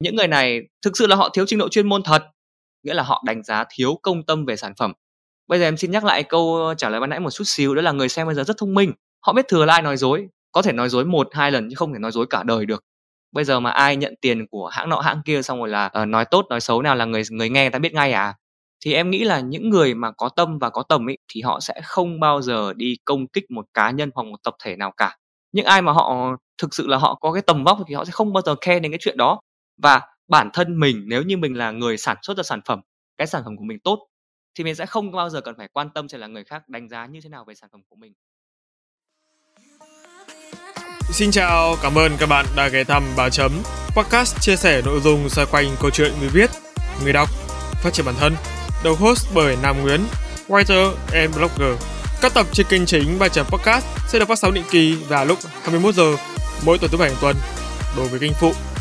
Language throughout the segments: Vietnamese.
những người này thực sự là họ thiếu trình độ chuyên môn thật nghĩa là họ đánh giá thiếu công tâm về sản phẩm. Bây giờ em xin nhắc lại câu ờ, trả lời ban nãy một chút xíu đó là người xem bây giờ rất thông minh. Họ biết thừa là ai nói dối có thể nói dối một hai lần chứ không thể nói dối cả đời được. Bây giờ mà ai nhận tiền của hãng nọ hãng kia xong rồi là uh, nói tốt nói xấu nào là người người nghe người ta biết ngay à? Thì em nghĩ là những người mà có tâm và có tầm ấy thì họ sẽ không bao giờ đi công kích một cá nhân hoặc một tập thể nào cả. Những ai mà họ thực sự là họ có cái tầm vóc thì họ sẽ không bao giờ khen đến cái chuyện đó và bản thân mình nếu như mình là người sản xuất ra sản phẩm cái sản phẩm của mình tốt thì mình sẽ không bao giờ cần phải quan tâm xem là người khác đánh giá như thế nào về sản phẩm của mình. Xin chào, cảm ơn các bạn đã ghé thăm Bà Chấm. Podcast chia sẻ nội dung xoay quanh câu chuyện người viết, người đọc, phát triển bản thân. Đầu host bởi Nam Nguyễn, writer and blogger. Các tập trên kênh chính Bà Chấm Podcast sẽ được phát sóng định kỳ vào lúc 21 giờ mỗi tuần thứ bảy hàng tuần. Đối với kênh phụ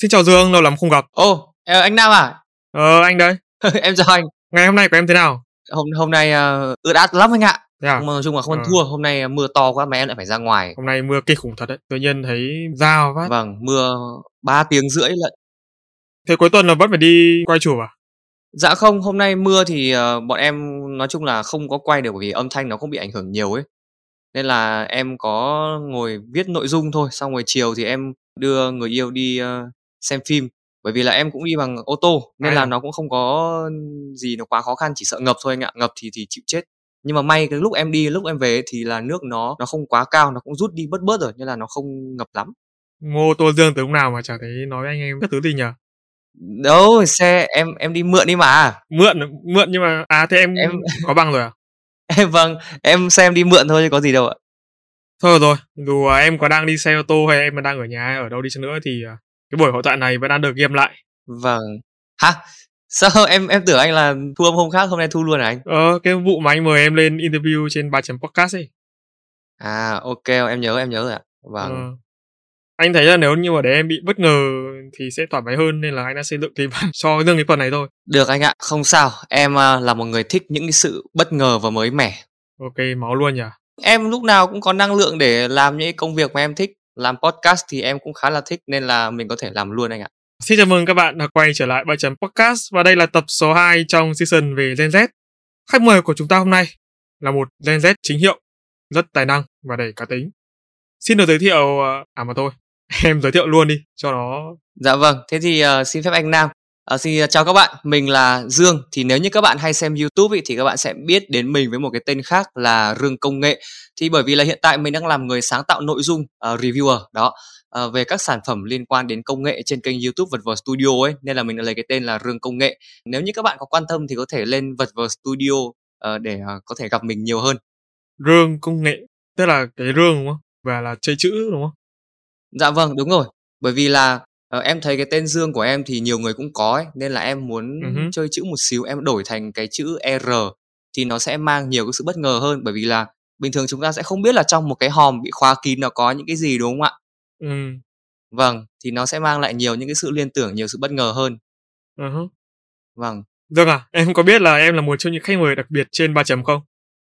Xin chào Dương, lâu lắm không gặp. Ồ, oh, anh Nam à? Ờ, anh đây. em chào anh. Ngày hôm nay của em thế nào? Hôm hôm nay uh, ướt át lắm anh ạ. Thế à? nói chung là không ăn Ờ. thua hôm nay mưa to quá mà em lại phải ra ngoài Hôm nay mưa kinh khủng thật đấy. Tự nhiên thấy dao phát. vâng mưa 3 tiếng rưỡi lận Thế cuối tuần là vẫn phải đi quay chụp à? dạ không hôm nay mưa thì ờ, bọn em nói chung là không có quay được bởi vì âm thanh nó không bị ảnh hưởng nhiều ấy nên là em có ngồi viết nội dung thôi xong rồi chiều thì em đưa người yêu đi ờ, xem phim bởi vì là em cũng đi bằng ô tô nên À. là nó cũng không có gì nó quá khó khăn chỉ sợ ngập thôi anh ạ ngập thì thì chịu chết nhưng mà may cái lúc em đi lúc em về thì là nước nó nó không quá cao nó cũng rút đi bớt bớt rồi nên là nó không ngập lắm Ngô Tô Dương từ lúc nào mà chả thấy nói với anh em các thứ gì nhỉ? đâu xe em em đi mượn đi mà Mượn mượn nhưng mà à thế em, Em- có bằng rồi à? em vâng em xem đi mượn thôi chứ có gì đâu ạ Thôi rồi, dù à, em có đang đi xe ô tô hay em đang ở nhà ở đâu đi chăng nữa thì à, cái buổi hội thoại này vẫn đang được game lại. vâng hả sao em em tưởng anh là thu âm hôm khác hôm nay thu luôn à anh Ờ, cái vụ mà anh mời em lên interview trên 3 chấm podcast ấy. à ok em nhớ em nhớ rồi ạ vâng Ờ. Anh thấy là nếu như mà để em bị bất ngờ thì sẽ thoải mái hơn nên là anh đã xây dựng kịch bản cho riêng cái phần này thôi. được anh ạ không sao em à, là một người thích những cái sự bất ngờ và mới mẻ Ok, máu luôn nhỉ. em lúc nào cũng có năng lượng để làm những cái công việc mà em thích làm podcast thì em cũng khá là thích nên là mình có thể làm luôn anh ạ Xin chào mừng các bạn đã quay trở lại 3 chấm podcast và đây là tập số 2 trong season về Gen Z. Khách mời của chúng ta hôm nay là một Gen Z chính hiệu, rất tài năng và đầy cá tính. Xin được giới thiệu ờ, à mà thôi, em giới thiệu luôn đi cho nó Dạ vâng, thế thì ờ, xin phép anh Nam. Ờ, xin chào các bạn, mình là Dương. Thì nếu như các bạn hay xem YouTube ý, thì các bạn sẽ biết đến mình với một cái tên khác là Rương Công Nghệ. Thì bởi vì là hiện tại mình đang làm người sáng tạo nội dung ờ, reviewer đó ờ, về các sản phẩm liên quan đến công nghệ trên kênh YouTube Vật Vờ Studio ấy, nên là mình đã lấy cái tên là Rương Công Nghệ. Nếu như các bạn có quan tâm thì có thể lên Vật Vờ Studio ờ, để ờ, có thể gặp mình nhiều hơn. rương công nghệ, tức là cái rương đúng không? Và là chơi chữ đúng không? Dạ vâng, đúng rồi. Bởi vì là ờ, em thấy cái tên Dương của em thì nhiều người cũng có ấy, nên là em muốn Ừ hứ. chơi chữ một xíu, em đổi thành cái chữ R thì nó sẽ mang nhiều cái sự bất ngờ hơn bởi vì là bình thường chúng ta sẽ không biết là trong một cái hòm bị khóa kín nó có những cái gì đúng không ạ? Ừ. Vâng, thì nó sẽ mang lại nhiều những cái sự liên tưởng, nhiều sự bất ngờ hơn. Uh-huh. Vâng. Dương à, em có biết là em là một trong những khách mời đặc biệt trên 3 chấm không?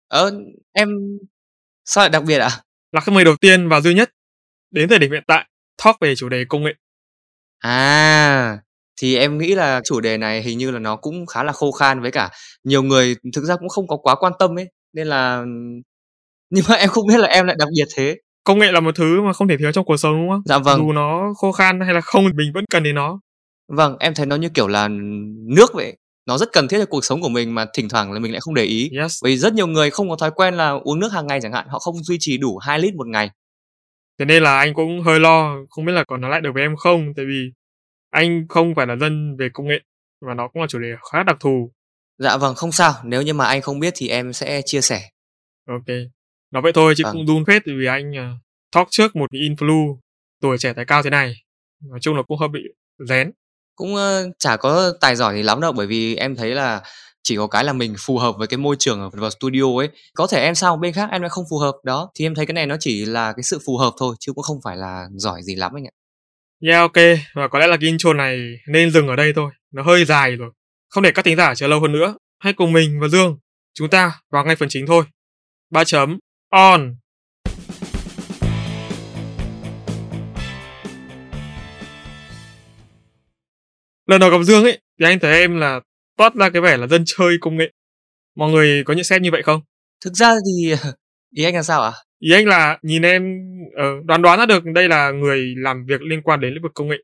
Ơ, em sao lại đặc biệt ạ? Là khách mời đầu tiên và duy nhất đến thời điểm hiện tại talk về chủ đề công nghệ. À, thì em nghĩ là chủ đề này hình như là nó cũng khá là khô khan với cả nhiều người thực ra cũng không có quá quan tâm ấy, nên là nhưng mà em không biết là em lại đặc biệt thế. Công nghệ là một thứ mà không thể thiếu trong cuộc sống đúng không? Dạ vâng. Dù nó khô khan hay là không mình vẫn cần đến nó. Vâng, em thấy nó như kiểu là nước vậy. Nó rất cần thiết cho cuộc sống của mình mà thỉnh thoảng là mình lại không để ý. Yes. Bởi vì rất nhiều người không có thói quen là uống nước hàng ngày chẳng hạn, họ không duy trì đủ 2 lít một ngày. Thế nên là anh cũng hơi lo, không biết là còn nói lại được với em không, tại vì anh không phải là dân về công nghệ và nó cũng là chủ đề khá đặc thù. Dạ vâng, không sao, nếu như mà anh không biết thì em sẽ chia sẻ. Ok. Nói vậy thôi chứ Vâng. cũng run phết vì anh uh, talk trước một influ tuổi trẻ tài cao thế này. Nói chung là cũng hơi bị rén. Cũng, ơ, chả có tài giỏi gì lắm đâu, bởi vì em thấy là chỉ có cái là mình phù hợp với cái môi trường ở vào studio ấy. Có thể em sang một bên khác em lại không phù hợp, đó, thì em thấy cái này nó chỉ là cái sự phù hợp thôi chứ cũng không phải là giỏi gì lắm anh ạ. Yeah, ok. Và có lẽ là cái intro này nên dừng ở đây thôi. Nó hơi dài rồi. Không để các thính giả chờ lâu hơn nữa. Hãy cùng mình và Dương, chúng ta vào ngay phần chính thôi. Ba chấm on. Lần đầu gặp Dương ấy, thì anh thấy em là toát ra cái vẻ là dân chơi công nghệ. Mọi người có nhận xét như vậy không? Thực ra thì ý anh là sao ạ? À? Ý anh là nhìn em uh, đoán đoán ra được đây là người làm việc liên quan đến lĩnh vực công nghệ.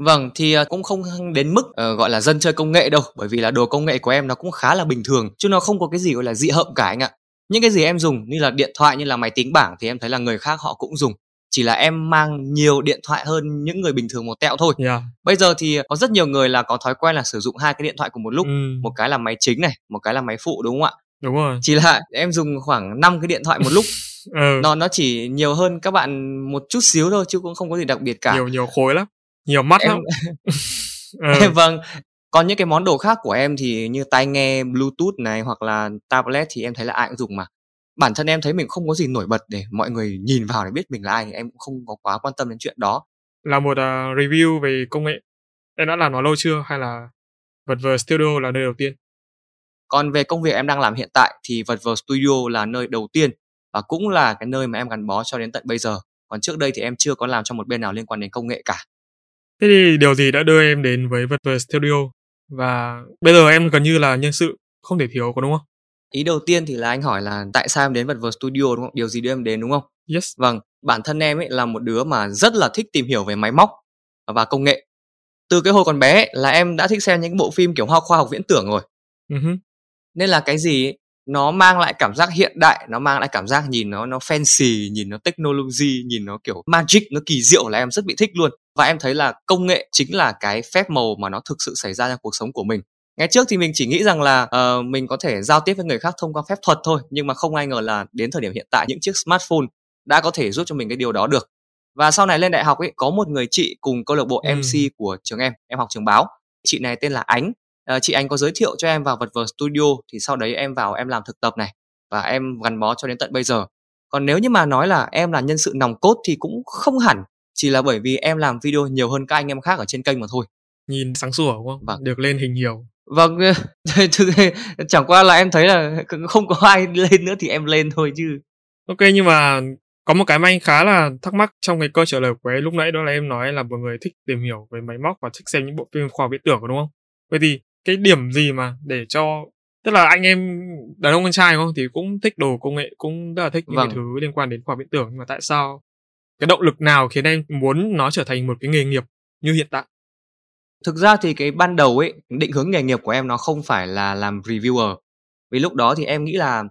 Vâng, thì ờ, cũng không đến mức uh, gọi là dân chơi công nghệ đâu, bởi vì là đồ công nghệ của em nó cũng khá là bình thường, chứ nó không có cái gì gọi là dị hợm cả anh ạ. Những cái gì em dùng như là điện thoại như là máy tính bảng thì em thấy là người khác họ cũng dùng chỉ là em mang nhiều điện thoại hơn những người bình thường một tẹo thôi. Yeah. Bây giờ thì có rất nhiều người là có thói quen là sử dụng hai cái điện thoại cùng một lúc, ừ. một cái là máy chính này, một cái là máy phụ đúng không ạ? Đúng rồi. Chỉ là em dùng khoảng 5 cái điện thoại một lúc. ừ. Nó nó chỉ nhiều hơn các bạn một chút xíu thôi chứ cũng không có gì đặc biệt cả. Nhiều nhiều khối lắm. Nhiều mắt em... lắm. ừ. vâng. Còn những cái món đồ khác của em thì như tai nghe Bluetooth này hoặc là tablet thì em thấy là ai cũng dùng mà bản thân em thấy mình không có gì nổi bật để mọi người nhìn vào để biết mình là ai em cũng không có quá quan tâm đến chuyện đó là một uh, review về công nghệ em đã làm nó lâu chưa hay là vật vờ studio là nơi đầu tiên còn về công việc em đang làm hiện tại thì vật vờ studio là nơi đầu tiên và cũng là cái nơi mà em gắn bó cho đến tận bây giờ còn trước đây thì em chưa có làm trong một bên nào liên quan đến công nghệ cả thế thì điều gì đã đưa em đến với vờ studio và bây giờ em gần như là nhân sự không thể thiếu có đúng không Ý đầu tiên thì là anh hỏi là tại sao em đến vật vờ studio đúng không? Điều gì đưa em đến đúng không? Yes. Vâng, bản thân em ấy là một đứa mà rất là thích tìm hiểu về máy móc và công nghệ. Từ cái hồi còn bé ấy, là em đã thích xem những bộ phim kiểu hoa khoa học viễn tưởng rồi. Uh-huh. Nên là cái gì ấy, nó mang lại cảm giác hiện đại, nó mang lại cảm giác nhìn nó nó fancy, nhìn nó technology, nhìn nó kiểu magic, nó kỳ diệu là em rất bị thích luôn. Và em thấy là công nghệ chính là cái phép màu mà nó thực sự xảy ra trong cuộc sống của mình ngày trước thì mình chỉ nghĩ rằng là uh, mình có thể giao tiếp với người khác thông qua phép thuật thôi nhưng mà không ai ngờ là đến thời điểm hiện tại những chiếc smartphone đã có thể giúp cho mình cái điều đó được và sau này lên đại học ấy có một người chị cùng câu lạc bộ ừ. MC của trường em em học trường báo chị này tên là Ánh uh, chị Ánh có giới thiệu cho em vào vật vờ studio thì sau đấy em vào em làm thực tập này và em gắn bó cho đến tận bây giờ còn nếu như mà nói là em là nhân sự nòng cốt thì cũng không hẳn chỉ là bởi vì em làm video nhiều hơn các anh em khác ở trên kênh mà thôi nhìn sáng sủa đúng không? Vâng. Được lên hình nhiều. Vâng, chẳng qua là em thấy là không có ai lên nữa thì em lên thôi chứ. Ok nhưng mà có một cái mà anh khá là thắc mắc trong cái câu trả lời của em lúc nãy đó là em nói là một người thích tìm hiểu về máy móc và thích xem những bộ phim khoa học viễn tưởng đúng không? Vậy thì cái điểm gì mà để cho tức là anh em đàn ông con trai đúng không thì cũng thích đồ công nghệ cũng rất là thích những vâng. cái thứ liên quan đến khoa học viễn tưởng nhưng mà tại sao cái động lực nào khiến em muốn nó trở thành một cái nghề nghiệp như hiện tại Thực ra thì cái ban đầu ấy, định hướng nghề nghiệp của em nó không phải là làm reviewer. Vì lúc đó thì em nghĩ là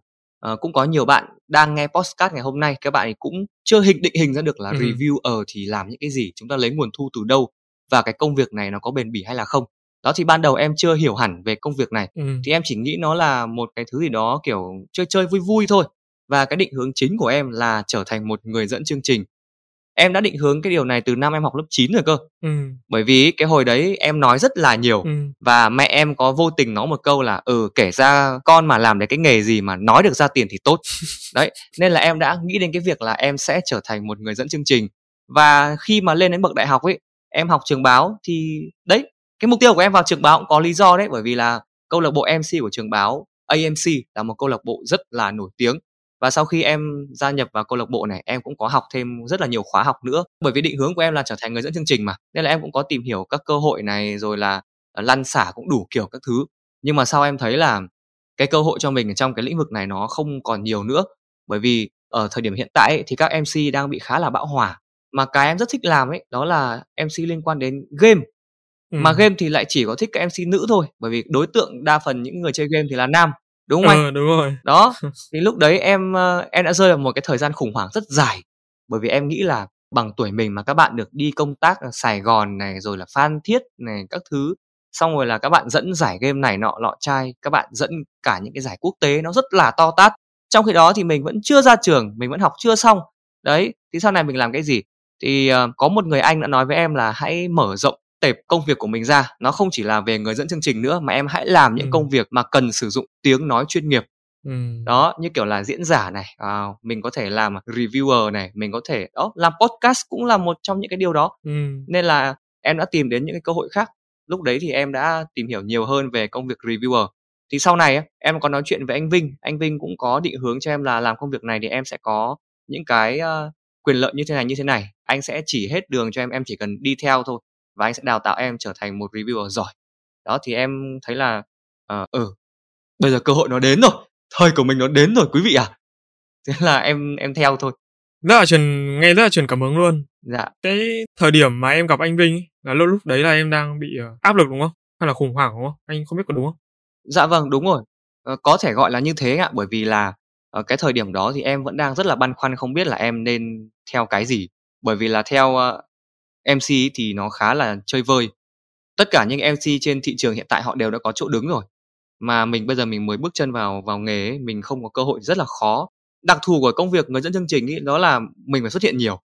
uh, cũng có nhiều bạn đang nghe podcast ngày hôm nay các bạn ấy cũng chưa hình định hình ra được là ừ. reviewer thì làm những cái gì, chúng ta lấy nguồn thu từ đâu và cái công việc này nó có bền bỉ hay là không. Đó thì ban đầu em chưa hiểu hẳn về công việc này. Ừ. Thì em chỉ nghĩ nó là một cái thứ gì đó kiểu chơi chơi vui vui thôi. Và cái định hướng chính của em là trở thành một người dẫn chương trình em đã định hướng cái điều này từ năm em học lớp 9 rồi cơ ừ. bởi vì cái hồi đấy em nói rất là nhiều ừ. và mẹ em có vô tình nói một câu là ừ kể ra con mà làm được cái nghề gì mà nói được ra tiền thì tốt đấy nên là em đã nghĩ đến cái việc là em sẽ trở thành một người dẫn chương trình và khi mà lên đến bậc đại học ấy em học trường báo thì đấy cái mục tiêu của em vào trường báo cũng có lý do đấy bởi vì là câu lạc bộ MC của trường báo AMC là một câu lạc bộ rất là nổi tiếng. Và sau khi em gia nhập vào câu lạc bộ này em cũng có học thêm rất là nhiều khóa học nữa. Bởi vì định hướng của em là trở thành người dẫn chương trình mà nên là em cũng có tìm hiểu các cơ hội này rồi là ờ, lăn xả cũng đủ kiểu các thứ. Nhưng mà sau em thấy là cái cơ hội cho mình trong cái lĩnh vực này nó không còn nhiều nữa. Bởi vì ở thời điểm hiện tại ấy, thì các MC đang bị khá là bão hòa. Mà cái em rất thích làm ấy đó là MC liên quan đến game ừ. mà game thì lại chỉ có thích các MC nữ thôi bởi vì đối tượng đa phần những người chơi game thì là nam đúng không ừ, đúng rồi. Đó thì lúc đấy em ờ, em đã rơi vào một cái thời gian khủng hoảng rất dài bởi vì em nghĩ là bằng tuổi mình mà các bạn được đi công tác ở Sài Gòn này rồi là Phan Thiết này các thứ xong rồi là các bạn dẫn giải game này nọ lọ chai các bạn dẫn cả những cái giải quốc tế nó rất là to tát. Trong khi đó thì mình vẫn chưa ra trường mình vẫn học chưa xong. Đấy thì sau này mình làm cái gì? Thì uh, có một người anh đã nói với em là hãy mở rộng tệp công việc của mình ra nó không chỉ là về người dẫn chương trình nữa mà em hãy làm những ừ. công việc mà cần sử dụng tiếng nói chuyên nghiệp ừ. đó như kiểu là diễn giả này à, mình có thể làm reviewer này mình có thể đó làm podcast cũng là một trong những cái điều đó ừ. nên là em đã tìm đến những cái cơ hội khác lúc đấy thì em đã tìm hiểu nhiều hơn về công việc reviewer thì sau này em có nói chuyện với anh Vinh anh Vinh cũng có định hướng cho em là làm công việc này thì em sẽ có những cái uh, quyền lợi như thế này như thế này anh sẽ chỉ hết đường cho em em chỉ cần đi theo thôi và anh sẽ đào tạo em trở thành một reviewer giỏi. Đó thì em thấy là uh, ừ bây giờ cơ hội nó đến rồi thời của mình nó đến rồi quý vị à thế là em em theo thôi. Rất là truyền nghe rất là truyền cảm hứng luôn. Dạ. Cái thời điểm mà em gặp anh Vinh là lúc lúc đấy là em đang bị uh, áp lực đúng không? Hay là khủng hoảng đúng không? Anh không biết có đúng không? Dạ vâng đúng rồi. Ờ, có thể gọi là như thế ạ bởi vì là ở cái thời điểm đó thì em vẫn đang rất là băn khoăn không biết là em nên theo cái gì. Bởi vì là theo uh, MC thì nó khá là chơi vơi. Tất cả những MC trên thị trường hiện tại họ đều đã có chỗ đứng rồi. Mà mình bây giờ mình mới bước chân vào vào nghề ấy, mình không có cơ hội rất là khó. Đặc thù của công việc người dẫn chương trình ấy, đó là mình phải xuất hiện nhiều.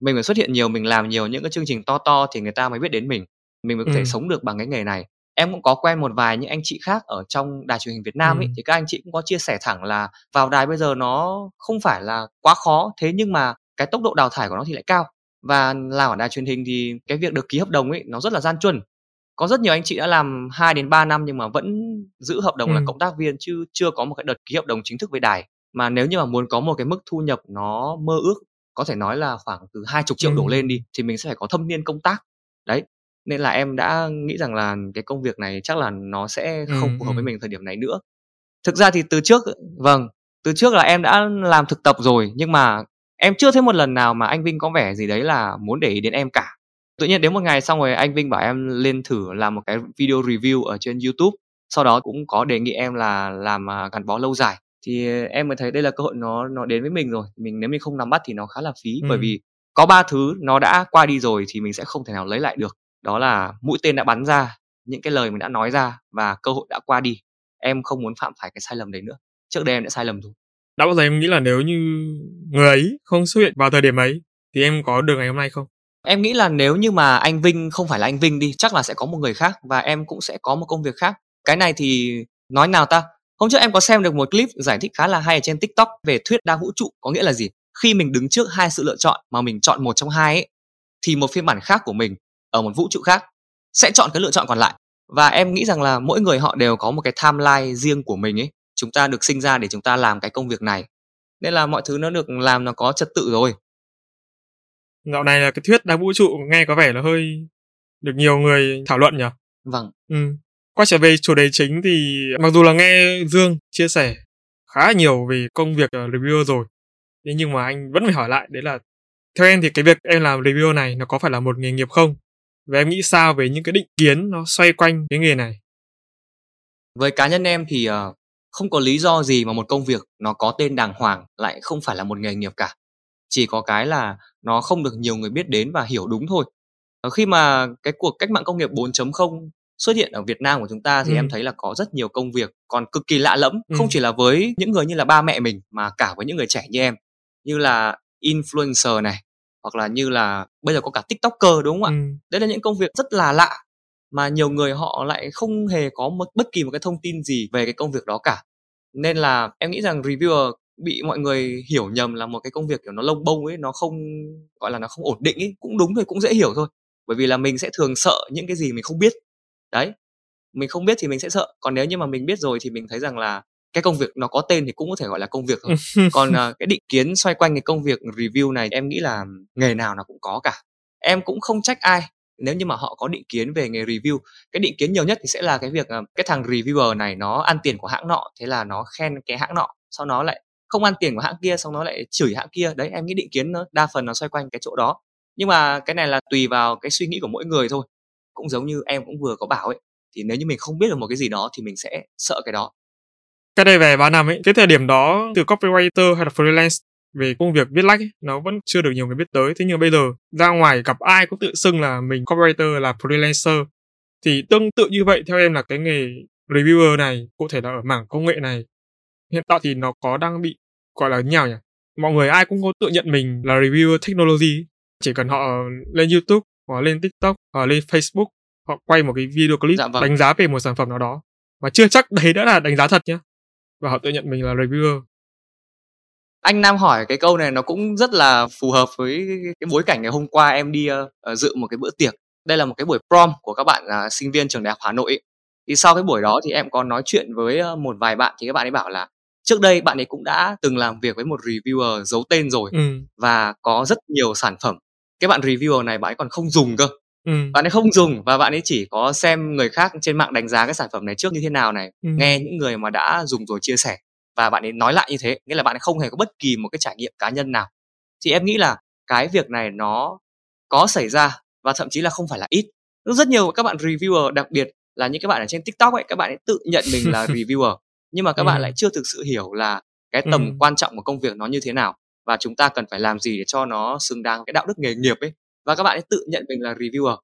Mình phải xuất hiện nhiều mình làm nhiều những cái chương trình to to thì người ta mới biết đến mình. Mình mới có thể ừ. sống được bằng cái nghề này. Em cũng có quen một vài những anh chị khác ở trong đài truyền hình Việt Nam ấy ừ. thì các anh chị cũng có chia sẻ thẳng là vào đài bây giờ nó không phải là quá khó thế nhưng mà cái tốc độ đào thải của nó thì lại cao và làm ở đài truyền hình thì cái việc được ký hợp đồng ấy nó rất là gian truân. Có rất nhiều anh chị đã làm 2 đến 3 năm nhưng mà vẫn giữ hợp đồng ừ. là cộng tác viên chứ chưa có một cái đợt ký hợp đồng chính thức với đài. Mà nếu như mà muốn có một cái mức thu nhập nó mơ ước có thể nói là khoảng từ hai chục triệu ừ. đổ lên đi thì mình sẽ phải có thâm niên công tác. Đấy nên là em đã nghĩ rằng là cái công việc này chắc là nó sẽ không ừ, phù hợp với mình thời điểm này nữa. Thực ra thì từ trước vâng từ trước là em đã làm thực tập rồi nhưng mà em chưa thấy một lần nào mà anh Vinh có vẻ gì đấy là muốn để ý đến em cả. Tự nhiên đến một ngày xong rồi anh Vinh bảo em lên thử làm một cái video review ở trên YouTube. Sau đó cũng có đề nghị em là làm à, gắn bó lâu dài. Thì em mới thấy đây là cơ hội nó nó đến với mình rồi. Mình nếu mình không nắm bắt thì nó khá là phí. Ừ. bởi vì có ba thứ nó đã qua đi rồi thì mình sẽ không thể nào lấy lại được. Đó là mũi tên đã bắn ra những cái lời mình đã nói ra và cơ hội đã qua đi. Em không muốn phạm phải cái sai lầm đấy nữa. Trước đây em đã sai lầm rồi đã bao giờ em nghĩ là nếu như người ấy không xuất hiện vào thời điểm ấy, thì em có được ngày hôm nay không? Em nghĩ là nếu như mà anh Vinh không phải là anh Vinh đi, chắc là sẽ có một người khác và em cũng sẽ có một công việc khác. Cái này thì nói nào ta? Hôm trước em có xem được một clip giải thích khá là hay ở trên tiktok về thuyết đa vũ trụ, có nghĩa là gì? Khi mình đứng trước hai sự lựa chọn mà mình chọn một trong hai ấy, thì một phiên bản khác của mình ở một vũ trụ khác sẽ chọn cái lựa chọn còn lại. Và em nghĩ rằng là mỗi người họ đều có một cái timeline riêng của mình ấy chúng ta được sinh ra để chúng ta làm cái công việc này. Nên là mọi thứ nó được làm nó có trật tự rồi. Dạo này là cái thuyết đa vũ trụ nghe có vẻ là hơi được nhiều người thảo luận nhỉ? Vâng. Ừ. quay trở về chủ đề chính thì mặc dù là nghe dương chia sẻ khá nhiều về công việc reviewer rồi thế nhưng mà anh vẫn phải hỏi lại đấy là theo em thì cái việc em làm reviewer này nó có phải là một nghề nghiệp không? Và em nghĩ sao về những cái định kiến nó xoay quanh cái nghề này? Với cá nhân em thì uh, không có lý do gì mà một công việc nó có tên đàng hoàng lại không phải là một nghề nghiệp cả chỉ có cái là nó không được nhiều người biết đến và hiểu đúng thôi uh, khi mà cái cuộc cách mạng công nghiệp 4.0 xuất hiện ở Việt Nam của chúng ta thì ừ. em thấy là có rất nhiều công việc còn cực kỳ lạ lẫm ừ. không chỉ là với những người như là ba mẹ mình mà cả với những người trẻ như em như là influencer này hoặc là như là bây giờ có cả tiktoker đúng không ạ ừ. đấy là những công việc rất là lạ mà nhiều người họ lại không hề có một bất kỳ một cái thông tin gì về cái công việc đó cả. Nên là em nghĩ rằng reviewer bị mọi người hiểu nhầm là một cái công việc kiểu nó lông bông ấy nó không gọi là nó không ổn định ấy cũng đúng thôi cũng dễ hiểu thôi. Bởi vì là mình sẽ thường sợ những cái gì mình không biết. Đấy mình không biết thì mình sẽ sợ. Còn nếu như mà mình biết rồi thì mình thấy rằng là cái công việc nó có tên thì cũng có thể gọi là công việc thôi. Còn uh, cái định kiến xoay quanh cái công việc review này em nghĩ là nghề nào nó cũng có cả. Em cũng không trách ai nếu như mà họ có định kiến về nghề review cái định kiến nhiều nhất thì sẽ là cái việc ờ, cái thằng reviewer này nó ăn tiền của hãng nọ thế là nó khen cái hãng nọ sau nó lại không ăn tiền của hãng kia xong nó lại chửi hãng kia. Đấy em nghĩ định kiến nó đa phần nó xoay quanh cái chỗ đó. Nhưng mà cái này là tùy vào cái suy nghĩ của mỗi người thôi. Cũng giống như em cũng vừa có bảo ấy thì nếu như mình không biết được một cái gì đó thì mình sẽ sợ cái đó. Cái đây về 3 năm ấy, cái thời điểm đó từ copywriter hay là freelance về công việc viết lách ấy, nó vẫn chưa được nhiều người biết tới. Thế nhưng bây giờ ra ngoài gặp ai cũng tự xưng là mình copywriter là freelancer. Thì tương tự như vậy theo em là cái nghề reviewer này, cụ thể là ở mảng công nghệ này, hiện tại thì nó có đang bị gọi là nhào nhỉ? Mọi người ai cũng có tự nhận mình là reviewer technology. Chỉ cần họ lên YouTube hoặc lên TikTok hoặc lên Facebook họ quay một cái video clip Dạ vâng. đánh giá về một sản phẩm nào đó mà chưa chắc đấy đã là đánh giá thật nhá và họ tự nhận mình là reviewer Anh Nam hỏi cái câu này nó cũng rất là phù hợp với cái, bối cảnh ngày hôm qua em đi ờ, dự một cái bữa tiệc. Đây là một cái buổi prom của các bạn à, sinh viên trường đại học Hà Nội. ấy. Thì sau cái buổi đó thì em có nói chuyện với ờ, một vài bạn thì các bạn ấy bảo là trước đây bạn ấy cũng đã từng làm việc với một reviewer giấu tên rồi ừ và có rất nhiều sản phẩm. Cái bạn reviewer này bạn ấy còn không dùng cơ. ừ Bạn ấy không dùng và bạn ấy chỉ có xem người khác trên mạng đánh giá cái sản phẩm này trước như thế nào này, ừ nghe những người mà đã dùng rồi chia sẻ và bạn ấy nói lại như thế, nghĩa là bạn ấy không hề có bất kỳ một cái trải nghiệm cá nhân nào. Thì em nghĩ là cái việc này nó có xảy ra và thậm chí là không phải là ít. Rất nhiều các bạn reviewer đặc biệt là những các bạn ở trên TikTok ấy, các bạn ấy tự nhận mình là reviewer nhưng mà các bạn Ừ. lại chưa thực sự hiểu là cái tầm Ừ. quan trọng của công việc nó như thế nào và chúng ta cần phải làm gì để cho nó xứng đáng cái đạo đức nghề nghiệp ấy và các bạn ấy tự nhận mình là reviewer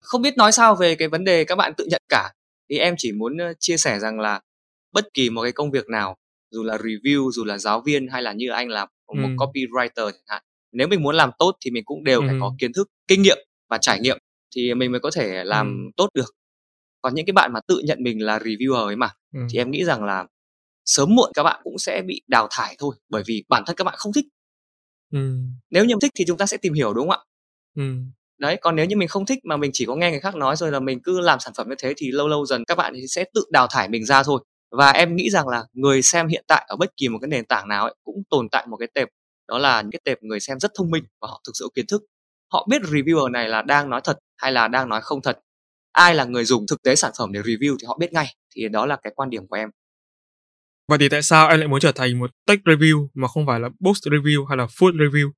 không biết nói sao về cái vấn đề các bạn tự nhận cả thì em chỉ muốn chia sẻ rằng là bất kỳ một cái công việc nào dù là review dù là giáo viên hay là như anh là một Ừ. copywriter chẳng hạn. Nếu mình muốn làm tốt thì mình cũng đều phải Ừ. có kiến thức kinh nghiệm và trải nghiệm thì mình mới có thể làm Ừ. tốt được. Còn những cái bạn mà tự nhận mình là reviewer ấy mà ừ. thì em nghĩ rằng là sớm muộn các bạn cũng sẽ bị đào thải thôi bởi vì bản thân các bạn không thích. Ừ. Nếu như thích thì chúng ta sẽ tìm hiểu đúng không ạ? Ừ. Đấy còn nếu như mình không thích mà mình chỉ có nghe người khác nói rồi là mình cứ làm sản phẩm như thế thì lâu lâu dần các bạn sẽ tự đào thải mình ra thôi và em nghĩ rằng là người xem hiện tại ở bất kỳ một cái nền tảng nào ấy cũng tồn tại một cái tệp đó là những cái tệp người xem rất thông minh và họ thực sự kiến thức họ biết reviewer này là đang nói thật hay là đang nói không thật ai là người dùng thực tế sản phẩm để review thì họ biết ngay thì đó là cái quan điểm của em Vậy thì tại sao anh lại muốn trở thành một tech review mà không phải là book review hay là food review?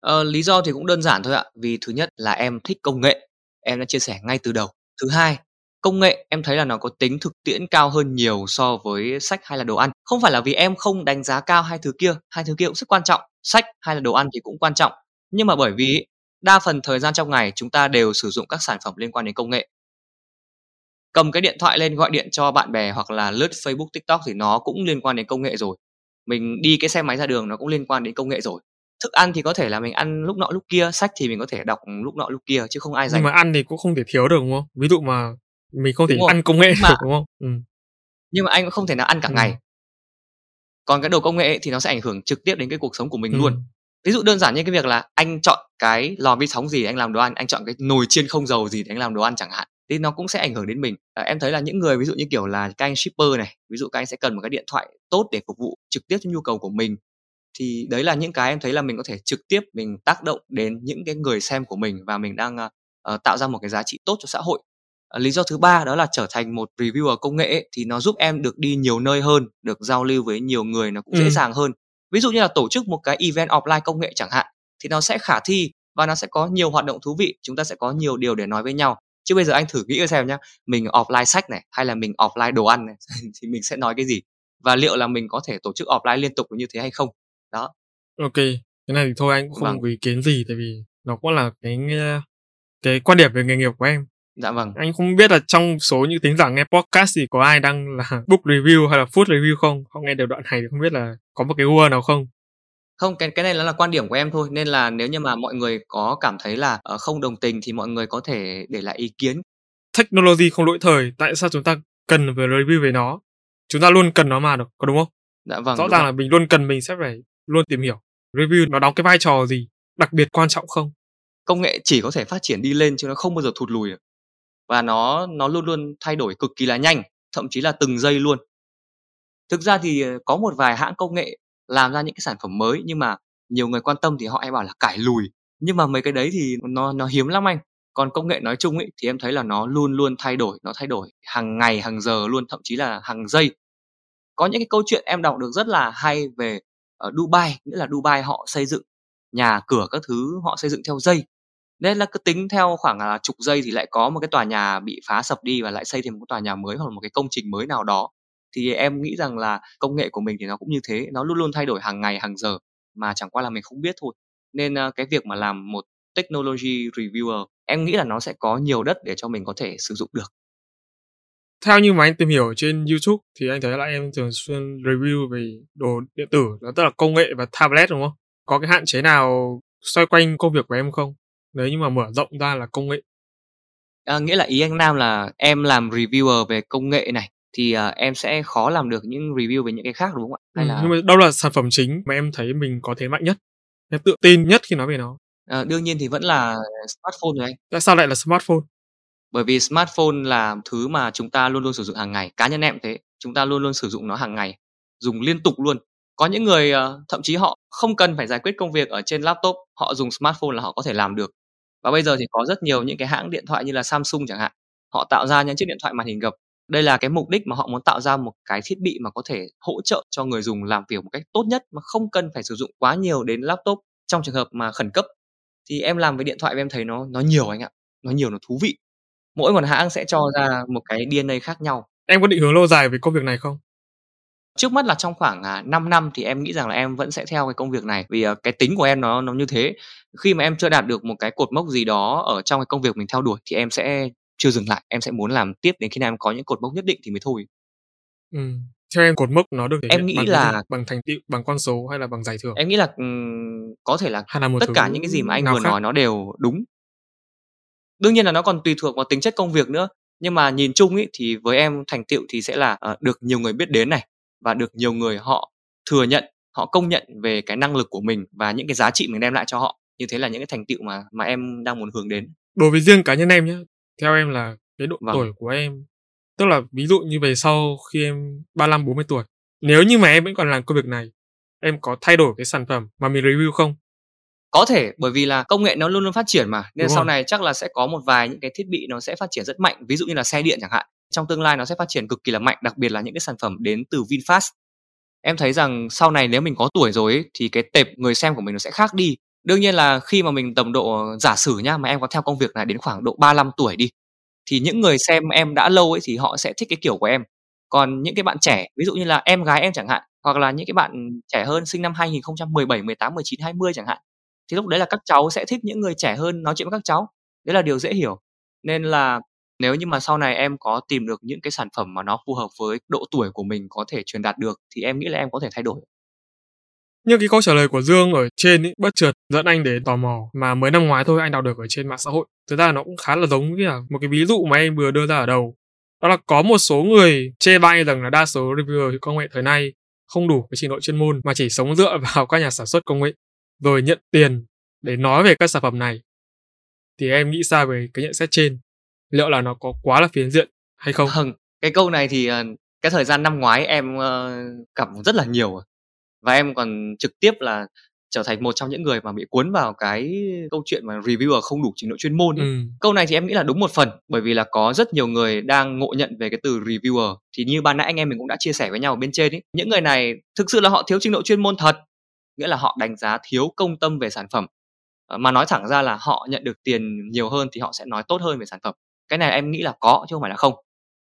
Ờ, lý do thì cũng đơn giản thôi ạ. Vì thứ nhất là em thích công nghệ, em đã chia sẻ ngay từ đầu. Thứ hai, công nghệ em thấy là nó có tính thực tiễn cao hơn nhiều so với sách hay là đồ ăn. Không phải là vì em không đánh giá cao hai thứ kia, hai thứ kia cũng rất quan trọng. Sách hay là đồ ăn thì cũng quan trọng. Nhưng mà bởi vì đa phần thời gian trong ngày chúng ta đều sử dụng các sản phẩm liên quan đến công nghệ. Cầm cái điện thoại lên gọi điện cho bạn bè hoặc là lướt Facebook, TikTok thì nó cũng liên quan đến công nghệ rồi. Mình đi cái xe máy ra đường nó cũng liên quan đến công nghệ rồi thức ăn thì có thể là mình ăn lúc nọ lúc kia sách thì mình có thể đọc lúc nọ lúc kia chứ không ai Nhưng dành mà ăn thì cũng không thể thiếu được đúng không? Ví dụ mà mình không thể rồi. ăn công nghệ mà- được đúng không? Ừ. nhưng mà anh cũng không thể nào ăn cả Ừ. ngày còn cái đồ công nghệ thì nó sẽ ảnh hưởng trực tiếp đến cái cuộc sống của mình Ừ. luôn ví dụ đơn giản như cái việc là anh chọn cái lò vi sóng gì để anh làm đồ ăn anh chọn cái nồi chiên không dầu gì để anh làm đồ ăn chẳng hạn thì nó cũng sẽ ảnh hưởng đến mình à, em thấy là những người ví dụ như kiểu là các anh shipper này ví dụ các anh sẽ cần một cái điện thoại tốt để phục vụ trực tiếp cho nhu cầu của mình thì đấy là những cái em thấy là mình có thể trực tiếp mình tác động đến những cái người xem của mình và mình đang ờ, tạo ra một cái giá trị tốt cho xã hội lý do thứ ba đó là trở thành một reviewer công nghệ ấy, thì nó giúp em được đi nhiều nơi hơn được giao lưu với nhiều người nó cũng dễ Ừ. dàng hơn ví dụ như là tổ chức một cái event offline công nghệ chẳng hạn thì nó sẽ khả thi và nó sẽ có nhiều hoạt động thú vị chúng ta sẽ có nhiều điều để nói với nhau chứ bây giờ anh thử nghĩ xem nhá mình offline sách này hay là mình offline đồ ăn này thì mình sẽ nói cái gì và liệu là mình có thể tổ chức offline liên tục như thế hay không đó Ok, cái này thì thôi anh cũng không Vâng. có ý kiến gì tại vì nó cũng là cái ờ, cái quan điểm về nghề nghiệp của em. Dạ vâng Anh không biết là trong số những thính giả nghe podcast thì có ai đang là book review hay là food review không? Họ nghe được đoạn này thì không biết là có một cái word nào không? không cái cái này nó là quan điểm của em thôi nên là nếu như mà mọi người có cảm thấy là ờ, không đồng tình thì mọi người có thể để lại ý kiến Technology không lỗi thời, tại sao chúng ta cần phải review về nó? Chúng ta luôn cần nó mà được, có đúng không? dạ vâng Rõ ràng là mình luôn cần mình sẽ phải luôn tìm hiểu. Review nó đóng cái vai trò gì? Đặc biệt quan trọng không? công nghệ chỉ có thể phát triển đi lên chứ nó không bao giờ thụt lùi được và nó nó luôn luôn thay đổi cực kỳ là nhanh, thậm chí là từng giây luôn. Thực ra thì ờ, có một vài hãng công nghệ làm ra những cái sản phẩm mới nhưng mà nhiều người quan tâm thì họ hay bảo là cải lùi. Nhưng mà mấy cái đấy thì nó nó hiếm lắm anh. Còn công nghệ nói chung ấy thì em thấy là nó luôn luôn thay đổi, nó thay đổi hàng ngày, hàng giờ luôn, thậm chí là hàng giây. Có những cái câu chuyện em đọc được rất là hay về ở Dubai, nghĩa là Dubai họ xây dựng nhà cửa các thứ, họ xây dựng theo dây nên là cứ tính theo khoảng là chục giây thì lại có một cái tòa nhà bị phá sập đi và lại xây thêm một cái tòa nhà mới hoặc là một cái công trình mới nào đó thì em nghĩ rằng là công nghệ của mình thì nó cũng như thế nó luôn luôn thay đổi hàng ngày hàng giờ mà chẳng qua là mình không biết thôi nên à, cái việc mà làm một technology reviewer em nghĩ là nó sẽ có nhiều đất để cho mình có thể sử dụng được Theo như mà anh tìm hiểu trên YouTube thì anh thấy là em thường xuyên review về đồ điện tử, đó tức là công nghệ và tablet đúng không? Có cái hạn chế nào xoay quanh công việc của em không? Nếu như mà mở rộng ra là công nghệ À, nghĩa là ý anh Nam là em làm reviewer về công nghệ này thì à, em sẽ khó làm được những review về những cái khác đúng không ạ? ừ, Hay là nhưng mà đâu là sản phẩm chính mà em thấy mình có thế mạnh nhất em tự tin nhất khi nói về nó à, đương nhiên thì vẫn là smartphone rồi anh. tại sao lại là smartphone Bởi vì smartphone là thứ mà chúng ta luôn luôn sử dụng hàng ngày. Cá nhân em thế, chúng ta luôn luôn sử dụng nó hàng ngày, dùng liên tục luôn. Có những người à, thậm chí họ không cần phải giải quyết công việc ở trên laptop, họ dùng smartphone là họ có thể làm được. Và bây giờ thì có rất nhiều những cái hãng điện thoại như là Samsung chẳng hạn, họ tạo ra những chiếc điện thoại màn hình gập. Đây là cái mục đích mà họ muốn tạo ra một cái thiết bị mà có thể hỗ trợ cho người dùng làm việc một cách tốt nhất mà không cần phải sử dụng quá nhiều đến laptop trong trường hợp mà khẩn cấp. Thì em làm với điện thoại em thấy nó nó nhiều anh ạ, nó nhiều nó thú vị. Mỗi một hãng sẽ cho ra một cái DNA khác nhau. em có định hướng lâu dài về công việc này không Trước mắt là trong khoảng à, 5 năm thì em nghĩ rằng là em vẫn sẽ theo cái công việc này vì à, cái tính của em nó nó như thế. Khi mà em chưa đạt được một cái cột mốc gì đó ở trong cái công việc mình theo đuổi thì em sẽ chưa dừng lại, em sẽ muốn làm tiếp đến khi nào em có những cột mốc nhất định thì mới thôi. ừ. theo em cột mốc nó được thể Em hiện nghĩ bằng cái là- gì? bằng thành tựu bằng con số hay là bằng giải thưởng Em nghĩ là ừm, có thể là hay là một tất thứ cả những cái gì mà anh nào vừa khác? nói nó đều đúng. Đương nhiên là nó còn tùy thuộc vào tính chất công việc nữa. Nhưng mà nhìn chung ý, thì với em thành tựu thì sẽ là ờ, được nhiều người biết đến này và được nhiều người họ thừa nhận, họ công nhận về cái năng lực của mình và những cái giá trị mình đem lại cho họ. Như thế là những cái thành tựu mà mà em đang muốn hướng đến. đối với riêng cá nhân em nhé theo em là cái độ Vâng. tuổi của em tức là ví dụ như về sau khi em 35 40 tuổi nếu như mà em vẫn còn làm công việc này em có thay đổi cái sản phẩm mà mình review không Có thể bởi vì là công nghệ nó luôn luôn phát triển mà nên Đúng sau rồi. này chắc là sẽ có một vài những cái thiết bị nó sẽ phát triển rất mạnh, ví dụ như là xe điện chẳng hạn. Trong tương lai nó sẽ phát triển cực kỳ là mạnh, đặc biệt là những cái sản phẩm đến từ VinFast. Em thấy rằng sau này nếu mình có tuổi rồi ấy, thì cái tệp người xem của mình nó sẽ khác đi. Đương nhiên là khi mà mình tầm độ giả sử nhá mà em có theo công việc này đến khoảng độ 35 tuổi đi thì những người xem em đã lâu ấy thì họ sẽ thích cái kiểu của em. Còn những cái bạn trẻ, ví dụ như là em gái em chẳng hạn, hoặc là những cái bạn trẻ hơn sinh năm 2017, 18, 19, 20 chẳng hạn thì lúc đấy là các cháu sẽ thích những người trẻ hơn nói chuyện với các cháu đấy là điều dễ hiểu nên là nếu như mà sau này em có tìm được những cái sản phẩm mà nó phù hợp với độ tuổi của mình có thể truyền đạt được thì em nghĩ là em có thể thay đổi. Nhưng cái câu trả lời của Dương ở trên ý, bất chợt dẫn anh đến tò mò mà mới năm ngoái thôi anh đọc được ở trên mạng xã hội. Thực ra nó cũng khá là giống với à, một cái ví dụ mà em vừa đưa ra ở đầu. Đó là có một số người chê bai rằng là đa số reviewer công nghệ thời nay không đủ cái trình độ chuyên môn mà chỉ sống dựa vào các nhà sản xuất công nghệ rồi nhận tiền để nói về các sản phẩm này. Thì em nghĩ sao về cái nhận xét trên liệu là nó có quá là phiến diện hay không vâng cái câu này thì ờ, cái thời gian năm ngoái em ờ, gặp rất là nhiều và em còn trực tiếp là trở thành một trong những người mà bị cuốn vào cái câu chuyện mà reviewer không đủ trình độ chuyên môn ấy. ừ. Câu này thì em nghĩ là đúng một phần bởi vì là có rất nhiều người đang ngộ nhận về cái từ reviewer thì như ban nãy anh em mình cũng đã chia sẻ với nhau ở bên trên ấy. Những người này thực sự là họ thiếu trình độ chuyên môn thật, nghĩa là họ đánh giá thiếu công tâm về sản phẩm. Ờ, Mà nói thẳng ra là họ nhận được tiền nhiều hơn thì họ sẽ nói tốt hơn về sản phẩm. Cái này em nghĩ là có chứ không phải là không.